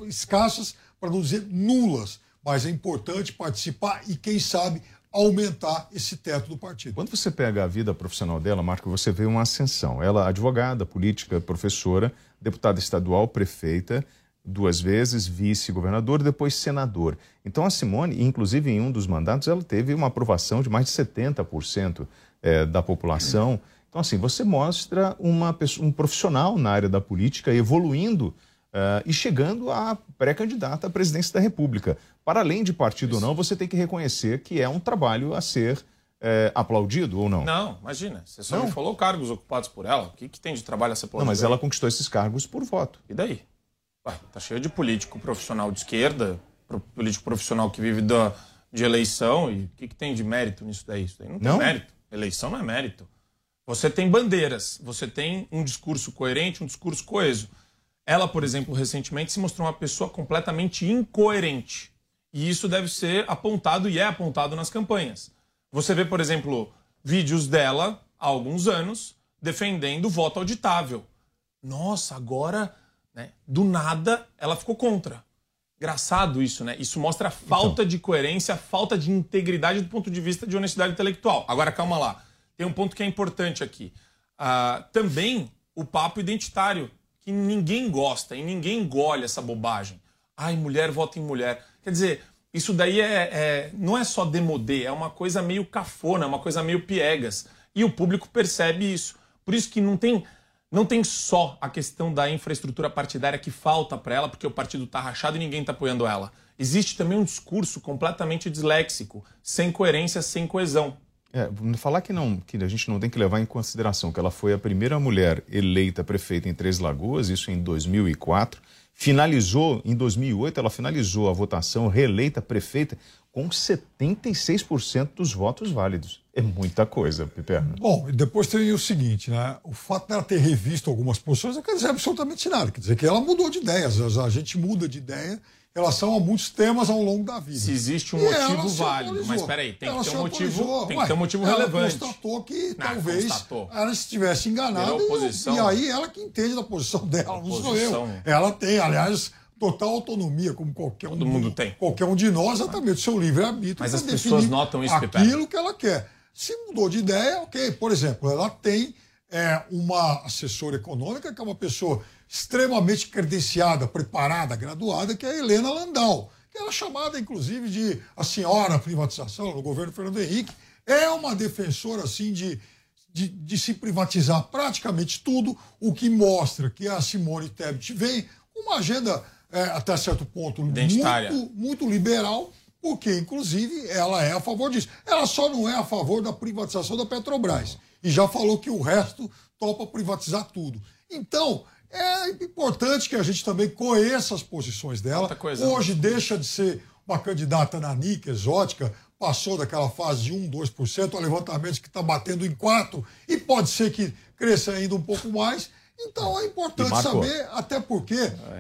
escassas para não dizer nulas, mas é importante participar e, quem sabe, aumentar esse teto do partido. Quando você pega a vida profissional dela, Marco, você vê uma ascensão. Ela, advogada, política, professora, deputada estadual, prefeita, duas vezes vice-governador, depois senador. Então a Simone, inclusive em um dos mandatos, ela teve uma aprovação de mais de 70% é, da população. Então, assim, você mostra uma pessoa, um profissional na área da política evoluindo Uh, e chegando a pré-candidata à presidência da República. Para além de partido ou não, você tem que reconhecer que é um trabalho a ser é, aplaudido ou não? Não, imagina. Você só não. me falou cargos ocupados por ela. O que, que tem de trabalho a ser aplaudido? Não, mas ela conquistou esses cargos por voto. E daí? Tá cheio de político profissional de esquerda, político profissional que vive da, de eleição. E o que, que tem de mérito nisso daí? Isso daí não tem não? mérito. Eleição não é mérito. Você tem bandeiras, você tem um discurso coerente, um discurso coeso. Ela, por exemplo, recentemente se mostrou uma pessoa completamente incoerente. E isso deve ser apontado e é apontado nas campanhas. Você vê, por exemplo, vídeos dela há alguns anos defendendo o voto auditável. Nossa, agora, né, do nada, ela ficou contra. Engraçado isso, né? Isso mostra a falta então. de coerência, a falta de integridade do ponto de vista de honestidade intelectual. Agora, calma lá. Tem um ponto que é importante aqui. Uh, também o papo identitário que ninguém gosta e ninguém engole essa bobagem. Ai, mulher vota em mulher. Quer dizer, isso daí é, é, não é só demodê, é uma coisa meio cafona, é uma coisa meio piegas. E o público percebe isso. Por isso que não tem, não tem só a questão da infraestrutura partidária que falta para ela, porque o partido está rachado e ninguém está apoiando ela. Existe também um discurso completamente disléxico, sem coerência, sem coesão. É, falar que não, que a gente não tem que levar em consideração que ela foi a primeira mulher eleita prefeita em Três Lagoas, isso em 2004, finalizou em 2008, ela finalizou a votação reeleita prefeita com 76% dos votos válidos. É muita coisa, Piperno. Bom, depois tem o seguinte, né? O fato dela ter revisto algumas posições não quer dizer absolutamente nada. Quer dizer que ela mudou de ideias. A gente muda de ideia relação a muitos temas ao longo da vida. Se existe um e motivo válido, mas peraí, tem que ter um motivo, tem que ter um motivo ela relevante. Ela constatou que não, talvez constatou. ela estivesse enganada e, e, aí ela que entende da posição dela, não sou eu. Ela tem, aliás, total autonomia, como qualquer Todo um, mundo tem. qualquer um de nós, exatamente, o seu livre-arbítrio. Mas as pessoas notam isso, aquilo que ela quer. Se mudou de ideia, ok. Por exemplo, ela tem é, uma assessora econômica que é uma pessoa extremamente credenciada, preparada, graduada, que é a Helena Landau, que era chamada, inclusive, de a senhora privatização no governo Fernando Henrique. É uma defensora, assim, de, de, de se privatizar praticamente tudo, o que mostra que a Simone Tebet vem com uma agenda, é, até certo ponto, muito, muito liberal, porque, inclusive, ela é a favor disso. Ela só não é a favor da privatização da Petrobras. E já falou que o resto topa privatizar tudo. Então, é importante que a gente também conheça as posições dela. Coisa, Hoje né? deixa de ser uma candidata nanica, exótica, passou daquela fase de 1, 2%, o levantamento que está batendo em 4%, e pode ser que cresça ainda um pouco mais. Então é importante saber, até porque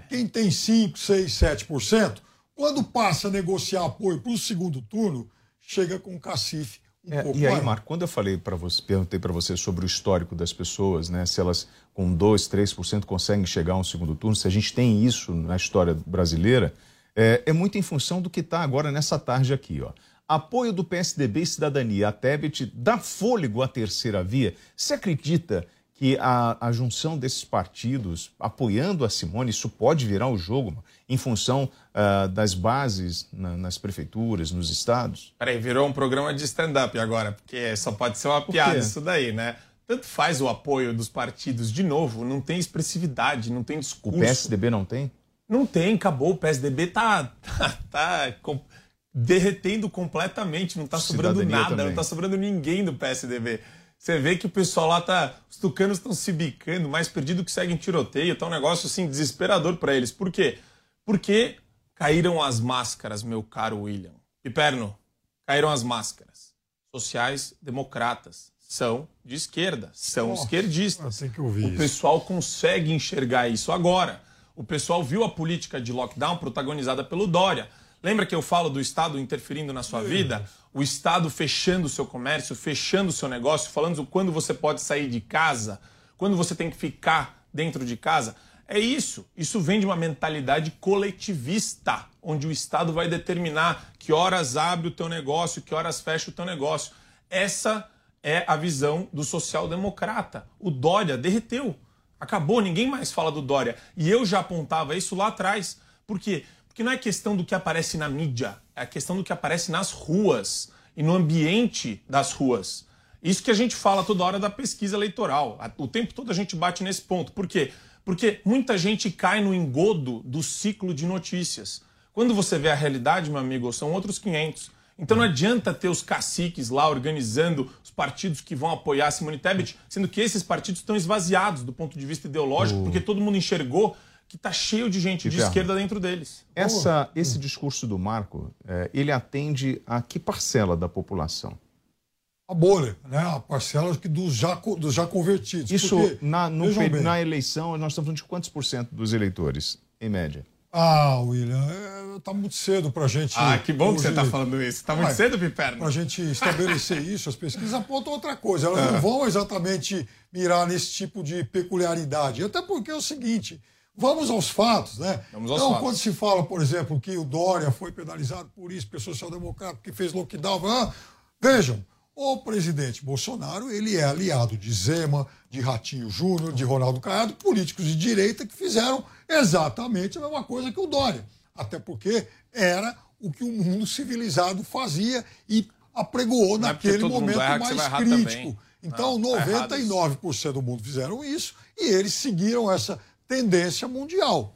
quem tem 5, 6, 7%, quando passa a negociar apoio para o segundo turno, chega com cacife um é, e aí, Marco, quando eu falei para você, perguntei para você sobre o histórico das pessoas, né, se elas com 2, 3% conseguem chegar a um segundo turno, se a gente tem isso na história brasileira, é, é muito em função do que está agora nessa tarde aqui. Ó. Apoio do PSDB e Cidadania a Tebet dá fôlego à terceira via. Você acredita que a, a, junção desses partidos apoiando a Simone, isso pode virar o jogo em função uh, das bases na, nas prefeituras, nos estados? Peraí, virou um programa de stand-up agora, porque só pode ser uma piada isso daí, né? Tanto faz o apoio dos partidos, de novo, não tem expressividade, não tem discurso. O PSDB não tem? Não tem, acabou. O PSDB tá, tá, tá com, derretendo completamente, não tá sobrando nada, também. não tá sobrando ninguém do PSDB. Você vê que o pessoal lá tá. Os tucanos estão se bicando, mais perdido que segue em tiroteio. Tá um negócio assim desesperador para eles. Por quê? Porque caíram as máscaras, meu caro William. Piperno, caíram as máscaras. Sociais democratas são de esquerda, são esquerdistas. o isso. pessoal consegue enxergar isso agora. O pessoal viu a política de lockdown protagonizada pelo Dória. Lembra que eu falo do Estado interferindo na sua vida? O Estado fechando o seu comércio, fechando o seu negócio, falando quando você pode sair de casa, quando você tem que ficar dentro de casa. É isso. Isso vem de uma mentalidade coletivista, onde o Estado vai determinar que horas abre o teu negócio, que horas fecha o teu negócio. Essa é a visão do social-democrata. O Dória derreteu. Acabou, ninguém mais fala do Dória. E eu já apontava isso lá atrás. Por quê? Porque não é questão do que aparece na mídia, é a questão do que aparece nas ruas e no ambiente das ruas. Isso que a gente fala toda hora da pesquisa eleitoral. O tempo todo a gente bate nesse ponto. Por quê? Porque muita gente cai no engodo do ciclo de notícias. Quando você vê a realidade, meu amigo, são outros 500. Então não adianta ter os caciques lá organizando os partidos que vão apoiar Simone Tebet, sendo que esses partidos estão esvaziados do ponto de vista ideológico, porque todo mundo enxergou que está cheio de gente de Inferno. esquerda dentro deles. Essa, esse discurso do Marco, é, ele atende a que parcela da população? A bolha, né? A parcela que dos já, dos já convertidos. Isso, Porque, na, no na eleição, nós estamos falando de quantos por cento dos eleitores, em média? Ah, William, é, tá muito cedo pra gente. Ah, que bom que você hoje- tá falando isso. Tá muito cedo, Piperno? Pra gente estabelecer isso, as pesquisas apontam outra coisa. Elas Ah. não vão exatamente mirar nesse tipo de peculiaridade. Até porque é o seguinte. Vamos aos fatos, né? Vamos aos então, fatos. quando se fala, por exemplo, que o Dória foi penalizado por isso, pelo social-democrata, que fez lockdown, ah, vejam, o presidente Bolsonaro, ele é aliado de Zema, de Ratinho Júnior, de Ronaldo Caiado, políticos de direita que fizeram exatamente a mesma coisa que o Dória. Até porque era o que o mundo civilizado fazia e apregoou Não é naquele momento erra mais crítico. Então, Não, tá errado 99% do mundo fizeram isso e eles seguiram essa tendência mundial.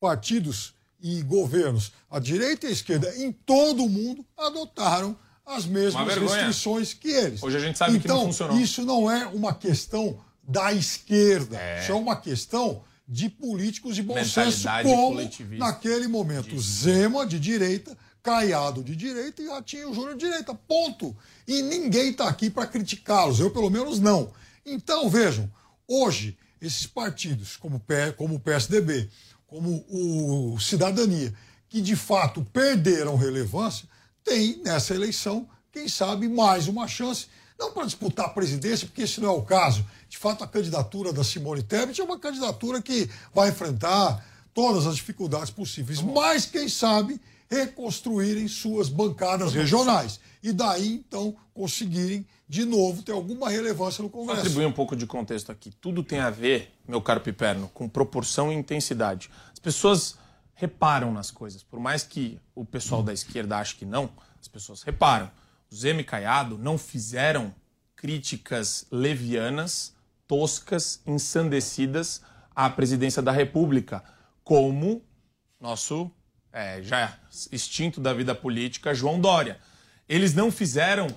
Partidos e governos, a direita e a esquerda, em todo o mundo, adotaram as mesmas restrições que eles. Hoje a gente sabe que não então, funcionou. Isso não é uma questão da esquerda, É. isso é uma questão de políticos de bom senso, como naquele momento Zema de direita, Caiado de direita e Ratinho Júnior de direita. Ponto. E ninguém está aqui para criticá-los, eu pelo menos não. Então, vejam, hoje, esses partidos, como, como o PSDB, como o Cidadania, que de fato perderam relevância, têm nessa eleição, quem sabe, mais uma chance. Não para disputar a presidência, porque esse não é o caso. De fato, a candidatura da Simone Tebet é uma candidatura que vai enfrentar todas as dificuldades possíveis, mas quem sabe reconstruírem suas bancadas regionais e daí então conseguirem de novo ter alguma relevância no Vou Congresso. atribuir um pouco de contexto aqui. Tudo tem a ver, meu caro Piperno, com proporção e intensidade. As pessoas reparam nas coisas. Por mais que o pessoal da esquerda ache que não, as pessoas reparam. O Zema e Caiado não fizeram críticas levianas, toscas, ensandecidas à presidência da República, como nosso é, já extinto da vida política, João Dória. Eles não fizeram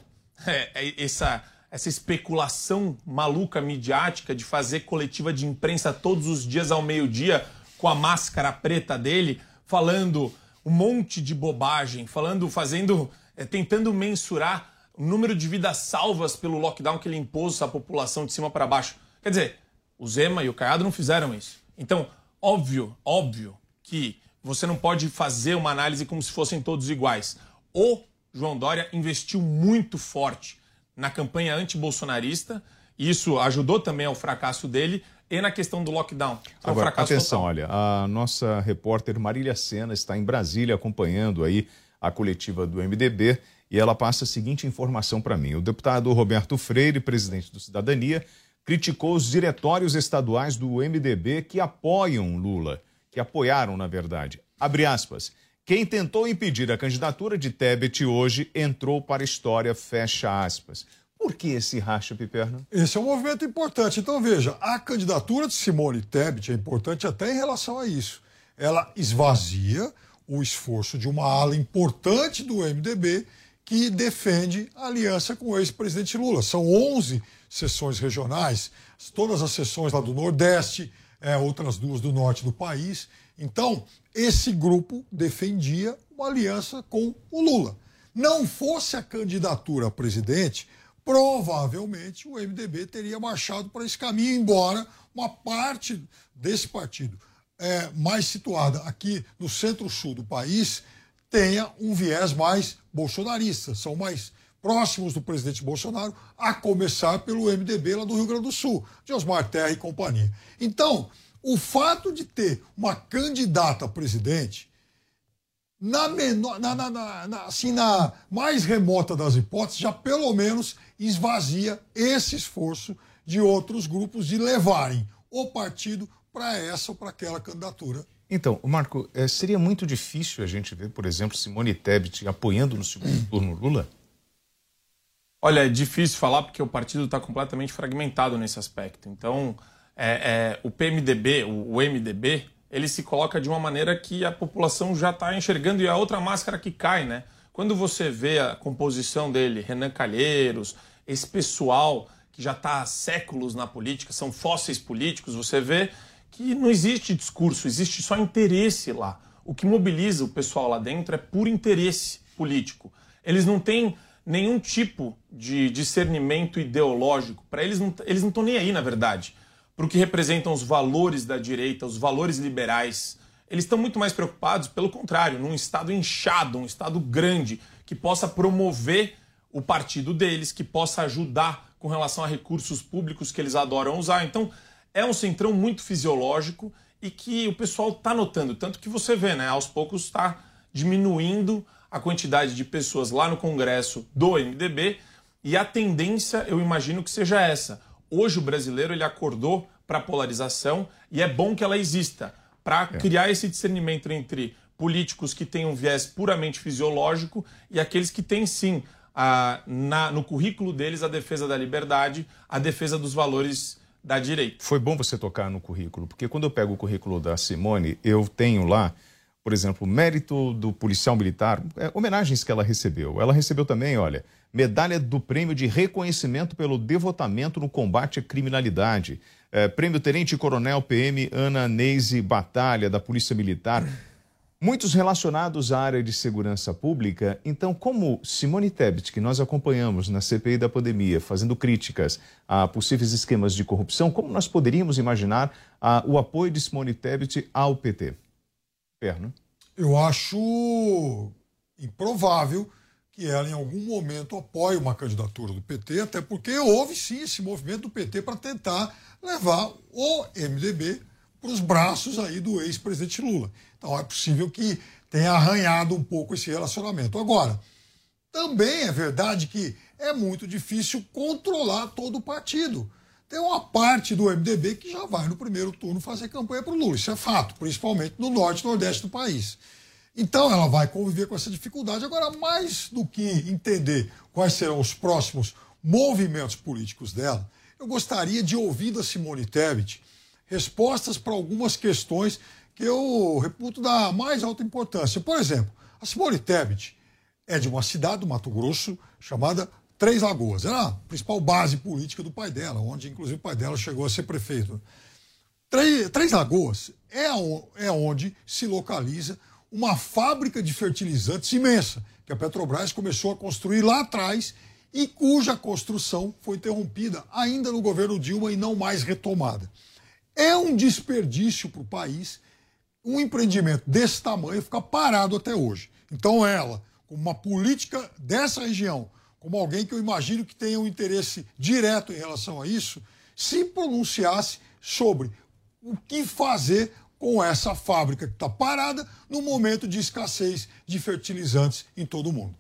é, é, essa, essa especulação maluca midiática de fazer coletiva de imprensa todos os dias ao meio-dia com a máscara preta dele, falando um monte de bobagem, falando, fazendo, é, tentando mensurar o número de vidas salvas pelo lockdown que ele impôs à população de cima para baixo. Quer dizer, o Zema e o Caiado não fizeram isso. Então, óbvio, óbvio que você não pode fazer uma análise como se fossem todos iguais. O João Dória investiu muito forte na campanha anti-bolsonarista, e isso ajudou também ao fracasso dele, e na questão do lockdown. Foi um Agora, atenção, total. olha, a nossa repórter Marília Sena está em Brasília acompanhando aí a coletiva do MDB e ela passa a seguinte informação para mim. O deputado Roberto Freire, presidente do Cidadania, criticou os diretórios estaduais do MDB que apoiam Lula, que apoiaram, na verdade. Abre aspas. Quem tentou impedir a candidatura de Tebet hoje entrou para a história, fecha aspas. Por que esse racha, Piperno? Esse é um movimento importante. Então, veja, a candidatura de Simone Tebet é importante até em relação a isso. Ela esvazia o esforço de uma ala importante do MDB que defende a aliança com o ex-presidente Lula. São 11 sessões regionais, todas as sessões lá do Nordeste, é, outras duas do Norte do país. Então, esse grupo defendia uma aliança com o Lula. Não fosse a candidatura a presidente, provavelmente o MDB teria marchado para esse caminho, embora uma parte desse partido é, mais situada aqui no centro-sul do país tenha um viés mais bolsonarista, são mais próximos do presidente Bolsonaro, a começar pelo MDB lá do Rio Grande do Sul, de Osmar Terra e companhia. Então, O fato de ter uma candidata a presidente, na menor, na, na, na, na, assim, na mais remota das hipóteses, já pelo menos esvazia esse esforço de outros grupos de levarem o partido para essa ou para aquela candidatura. Então, Marco, eh, seria muito difícil a gente ver, por exemplo, Simone Tebet apoiando no segundo turno Lula? Olha, é difícil falar porque o partido está completamente fragmentado nesse aspecto. Então, é, é, o PMDB, o, o, MDB, ele se coloca de uma maneira que a população já está enxergando e é outra máscara que cai, né? Quando você vê a composição dele, Renan Calheiros, esse pessoal que já está há séculos na política, são fósseis políticos, você vê que não existe discurso, existe só interesse lá. O que mobiliza o pessoal lá dentro é puro interesse político. Eles não têm nenhum tipo de discernimento ideológico. Para eles, não, eles não estão nem aí, na verdade, para o que representam os valores da direita, os valores liberais. Eles estão muito mais preocupados, pelo contrário, num Estado inchado, um Estado grande, que possa promover o partido deles, que possa ajudar com relação a recursos públicos que eles adoram usar. Então, é um centrão muito fisiológico e que o pessoal está notando. Tanto que você vê, né? Aos poucos está diminuindo a quantidade de pessoas lá no Congresso do MDB e a tendência, eu imagino que seja essa. Hoje o brasileiro ele acordou para a polarização e é bom que ela exista para é. criar esse discernimento entre políticos que têm um viés puramente fisiológico e aqueles que têm sim a, na, no currículo deles a defesa da liberdade, a defesa dos valores da direita. Foi bom você tocar no currículo, porque quando eu pego o currículo da Simone, eu tenho lá, por exemplo, mérito do policial militar, é, homenagens que ela recebeu. Ela recebeu também, olha, medalha do prêmio de reconhecimento pelo devotamento no combate à criminalidade. É, prêmio Tenente Coronel PM Ana Neise Batalha, da Polícia Militar. Muitos relacionados à área de segurança pública. Então, como Simone Tebet, que nós acompanhamos na CPI da pandemia, fazendo críticas a possíveis esquemas de corrupção, como nós poderíamos imaginar a, o apoio de Simone Tebet ao PT? Perno. Eu acho improvável que ela, em algum momento, apoie uma candidatura do PT, até porque houve sim esse movimento do PT para tentar levar o MDB para os braços aí do ex-presidente Lula. Então é possível que tenha arranhado um pouco esse relacionamento. Agora, também é verdade que é muito difícil controlar todo o partido. Tem uma parte do MDB que já vai no primeiro turno fazer campanha para o Lula. Isso é fato, principalmente no norte e nordeste do país. Então ela vai conviver com essa dificuldade. Agora, mais do que entender quais serão os próximos movimentos políticos dela, eu gostaria de ouvir da Simone Tebet respostas para algumas questões que eu reputo da mais alta importância. Por exemplo, a Simone Tebet é de uma cidade do Mato Grosso chamada Três Lagoas. Era a principal base política do pai dela, onde inclusive o pai dela chegou a ser prefeito. Três, Três Lagoas é, é onde se localiza uma fábrica de fertilizantes imensa, que a Petrobras começou a construir lá atrás e cuja construção foi interrompida ainda no governo Dilma e não mais retomada. É um desperdício para o país um empreendimento desse tamanho ficar parado até hoje. Então, ela, como uma política dessa região, como alguém que eu imagino que tenha um interesse direto em relação a isso, se pronunciasse sobre o que fazer com essa fábrica que está parada no momento de escassez de fertilizantes em todo o mundo.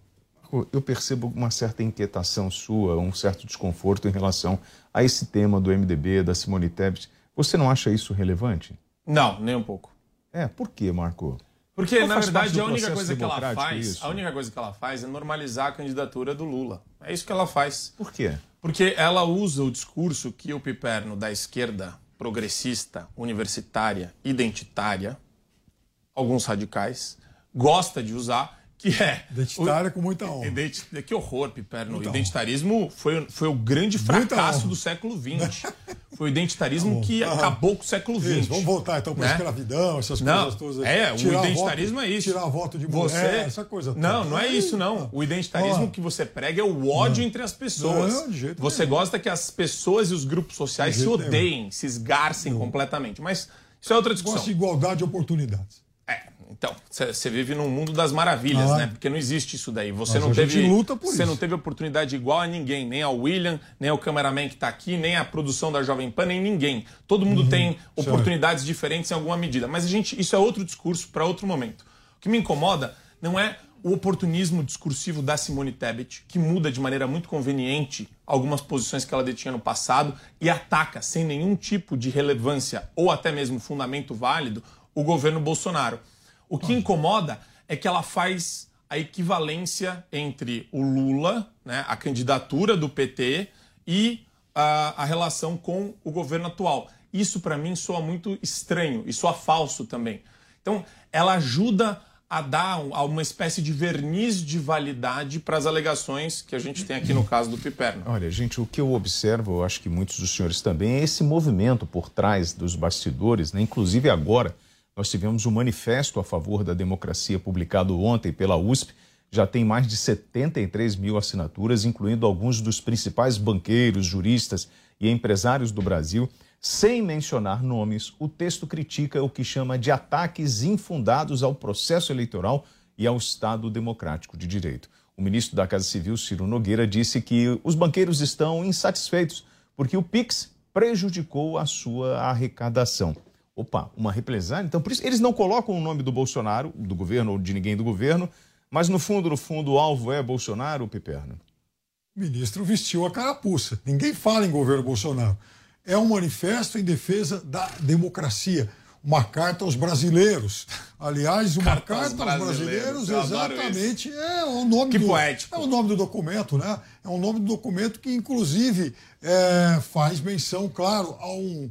Eu percebo uma certa inquietação sua, um certo desconforto em relação a esse tema do MDB, da Simone Tebet. Você não acha isso relevante? Não, nem um pouco. É, por que, Marco? Porque, na verdade, a única coisa que ela faz, isso? a única coisa que ela faz é normalizar a candidatura do Lula. É isso que ela faz. Por quê? Porque ela usa o discurso que o piperno da esquerda progressista, universitária, identitária, alguns radicais, gosta de usar que é. Identitária o, com muita honra. Identi, que horror, Piperno. Muita o identitarismo honra. foi, foi o grande fracasso do século XX. Foi o identitarismo tá que ah, acabou com o século XX. Isso, vamos voltar então para a né? escravidão, essas não, coisas todas. É, tirar o identitarismo voto, é isso. Tirar voto de mulher, você... essa coisa toda. Não, não é isso, não. O identitarismo ah. que você prega é o ódio não. entre as pessoas. Não, de jeito você nenhum. gosta que as pessoas e os grupos sociais se odeiem, nenhum. se esgarcem completamente. Mas isso é outra discussão. Gosto de igualdade de oportunidades. Então, você vive num mundo das maravilhas, Ah. né? Porque não existe isso daí. Você não teve. luta por Você isso. não teve oportunidade igual a ninguém, nem ao William, nem ao cameraman que está aqui, nem à produção da Jovem Pan, nem ninguém. Todo mundo Uhum. tem oportunidades diferentes em alguma medida. Mas a gente, isso é outro discurso para outro momento. O que me incomoda não é o oportunismo discursivo da Simone Tebet, que muda de maneira muito conveniente algumas posições que ela detinha no passado e ataca sem nenhum tipo de relevância ou até mesmo fundamento válido o governo Bolsonaro. O que incomoda é que ela faz a equivalência entre o Lula, né, a candidatura do PT e a, a relação com o governo atual. Isso para mim soa muito estranho e soa falso também. Então, ela ajuda a dar um- uma espécie de verniz de validade para as alegações que a gente tem aqui no caso do Piperno. Olha, gente, o que eu observo, eu acho que muitos dos senhores também, é esse movimento por trás dos bastidores, né? Inclusive agora, nós tivemos um manifesto a favor da democracia publicado ontem pela USP. Já tem mais de 73 mil assinaturas, incluindo alguns dos principais banqueiros, juristas e empresários do Brasil. Sem mencionar nomes, o texto critica o que chama de ataques infundados ao processo eleitoral e ao Estado Democrático de Direito. O ministro da Casa Civil, Ciro Nogueira, disse que os banqueiros estão insatisfeitos porque o PIX prejudicou a sua arrecadação. Opa, uma represália? Então, por isso, eles não colocam o nome do Bolsonaro, do governo ou de ninguém do governo, mas no fundo, no fundo, o alvo é Bolsonaro ou Piperno? O ministro vestiu a carapuça. Ninguém fala em governo Bolsonaro. É um manifesto em defesa da democracia. Uma carta aos brasileiros. Aliás, uma Carta carta, aos brasileiros, brasileiros, exatamente, é o nome Que do poético. é o nome do documento, né? É o nome do documento que, inclusive, é, faz menção, claro, a um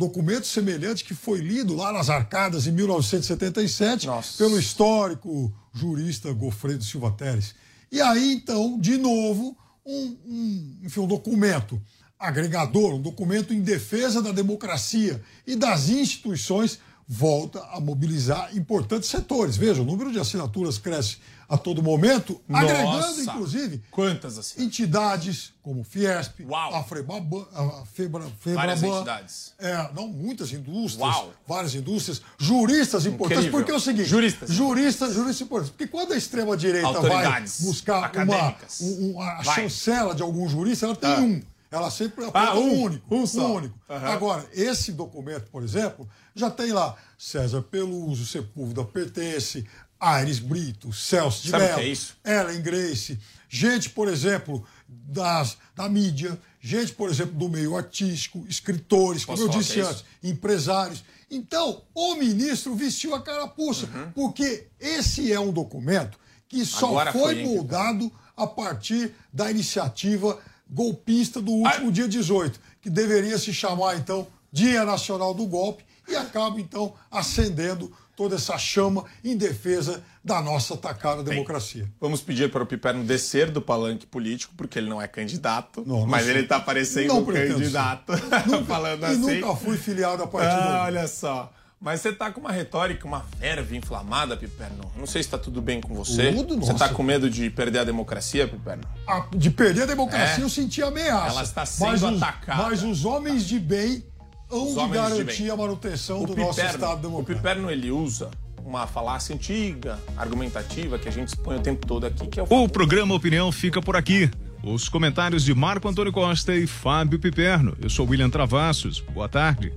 documento semelhante que foi lido lá nas arcadas em 1977 pelo histórico jurista Gofredo Silva Teres. E aí, então, de novo, um, um, enfim, um documento agregador, um documento em defesa da democracia e das instituições volta a mobilizar importantes setores. Veja, o número de assinaturas cresce a todo momento, agregando, Nossa! inclusive, Quantas assim? entidades como Fiesp, a Frebaban, a Febra, Várias Febraban, entidades. é, não, muitas indústrias, Uau. várias indústrias, juristas importantes, Incrível. porque é o seguinte, Juristas. juristas, juristas importantes, porque quando a extrema-direita vai buscar uma, um- a Vai. chancela de algum jurista, ela tem Ah. um. Ela sempre aponta Ah, um. único. Um só. único. Aham. Agora, esse documento, por exemplo, já tem lá César Peluso, Sepúlveda Pertence, Aires Brito, Celso de Mello, é? Ellen Grace, gente, por exemplo, das, da mídia, gente, por exemplo, do meio artístico, escritores, como Posso eu disse é antes, empresários. Então, o ministro vestiu a carapuça, Uhum. porque esse é um documento que só Agora foi, foi, moldado a partir da iniciativa golpista do último dia 18, que deveria se chamar, então, Dia Nacional do Golpe, e acaba, então, acendendo toda essa chama em defesa da nossa atacada democracia. Vamos pedir para o Piperno descer do palanque político, porque ele não é candidato, Não, não mas sou. ele está parecendo Não um candidato. Falando e assim. nunca fui filiado a partido Ah, olha só. Mas você tá com uma retórica, uma verve inflamada, Piperno. Não sei se tá tudo bem com você. Tudo, você tá nossa. com medo de perder a democracia, Piperno? A- de perder a democracia, É. eu senti ameaça. Ela está sendo mas os, atacada. Mas os homens de bem hão Os de homens de garantir a manutenção O do nosso Piperno, Estado o democrático. Piperno ele usa uma falácia antiga, argumentativa, que a gente expõe o tempo todo aqui, que é o O programa Opinião fica por aqui. Os comentários de Marco Antônio Costa e Fábio Piperno. Eu sou William Travassos. Boa tarde.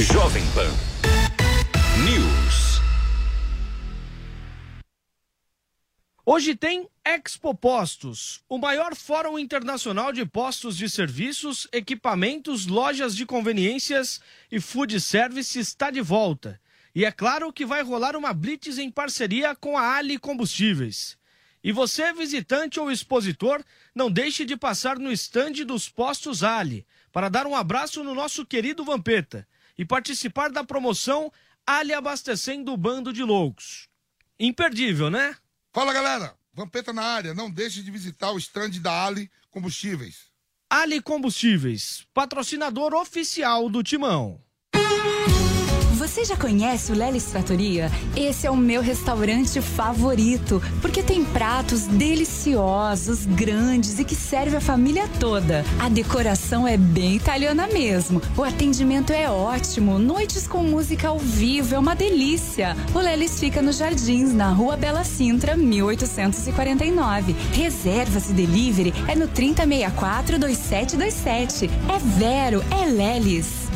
Jovem Pan News. Hoje tem Expo Postos, o maior fórum internacional de postos de serviços, equipamentos, lojas de conveniências e food service está de volta. E é claro que vai rolar uma blitz em parceria com a Ali Combustíveis. E você, visitante ou expositor, não deixe de passar no estande dos postos Ali para dar um abraço no nosso querido Vampeta e participar da promoção Ali Abastecendo o Bando de Loucos. Imperdível, né? Fala galera, Vampeta na área, não deixe de visitar o stand da Ali Combustíveis. Ali Combustíveis, patrocinador oficial do Timão. Você já conhece o Lelis Trattoria? Esse é o meu restaurante favorito, porque tem pratos deliciosos, grandes e que serve a família toda. A decoração é bem italiana mesmo. O atendimento é ótimo, noites com música ao vivo é uma delícia. O Lelis fica nos Jardins, na Rua Bela Sintra, 1849. Reservas e delivery é no 3064 2727. É Vero, é Lelis.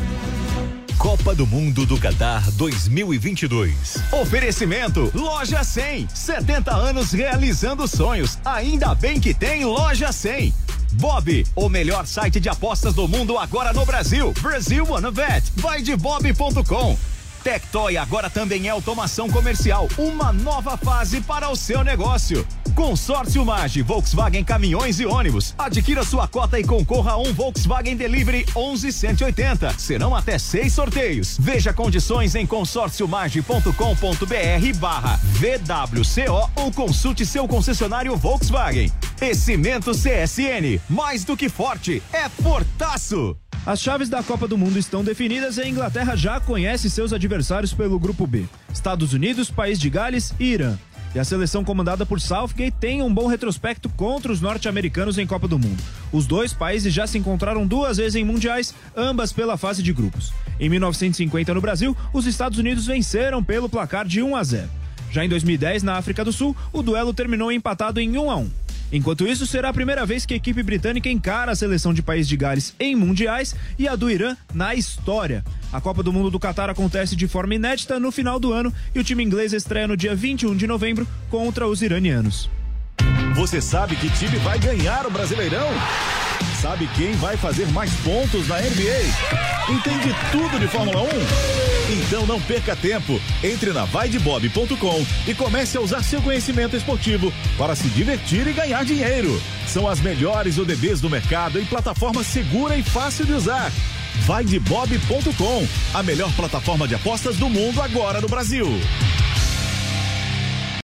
Copa do Mundo do Qatar 2022. Oferecimento Loja 100. 70 anos realizando sonhos. Ainda bem que tem Loja 100. Bob, o melhor site de apostas do mundo agora no Brasil. Brasil One Bet. Vai de bob.com. Tectoy agora também é automação comercial, uma nova fase para o seu negócio. Consórcio Mage, Volkswagen Caminhões e Ônibus. Adquira sua cota e concorra a um Volkswagen Delivery 11180. Serão até seis sorteios. Veja condições em consórciomage.com.br barra VWCO ou consulte seu concessionário Volkswagen. E Cimento CSN, mais do que forte, é fortaço. As chaves da Copa do Mundo estão definidas e a Inglaterra já conhece seus adversários pelo grupo B: Estados Unidos, País de Gales e Irã. E a seleção comandada por Southgate tem um bom retrospecto contra os norte-americanos em Copa do Mundo. Os dois países já se encontraram duas vezes em mundiais, ambas pela fase de grupos. Em 1950 no Brasil, os Estados Unidos venceram pelo placar de 1 a 0. Já em 2010, na África do Sul, o duelo terminou empatado em 1 a 1. Enquanto isso, será a primeira vez que a equipe britânica encara a seleção de País de Gales em mundiais e a do Irã na história. A Copa do Mundo do Catar acontece de forma inédita no final do ano e o time inglês estreia no dia 21 de novembro contra os iranianos. Você sabe que time vai ganhar o Brasileirão? Sabe quem vai fazer mais pontos na NBA? Entende tudo de Fórmula 1? Então não perca tempo. Entre na vaidebob.com e comece a usar seu conhecimento esportivo para se divertir e ganhar dinheiro. São as melhores ODBs do mercado em plataforma segura e fácil de usar. Vaidebob.com, a melhor plataforma de apostas do mundo agora no Brasil.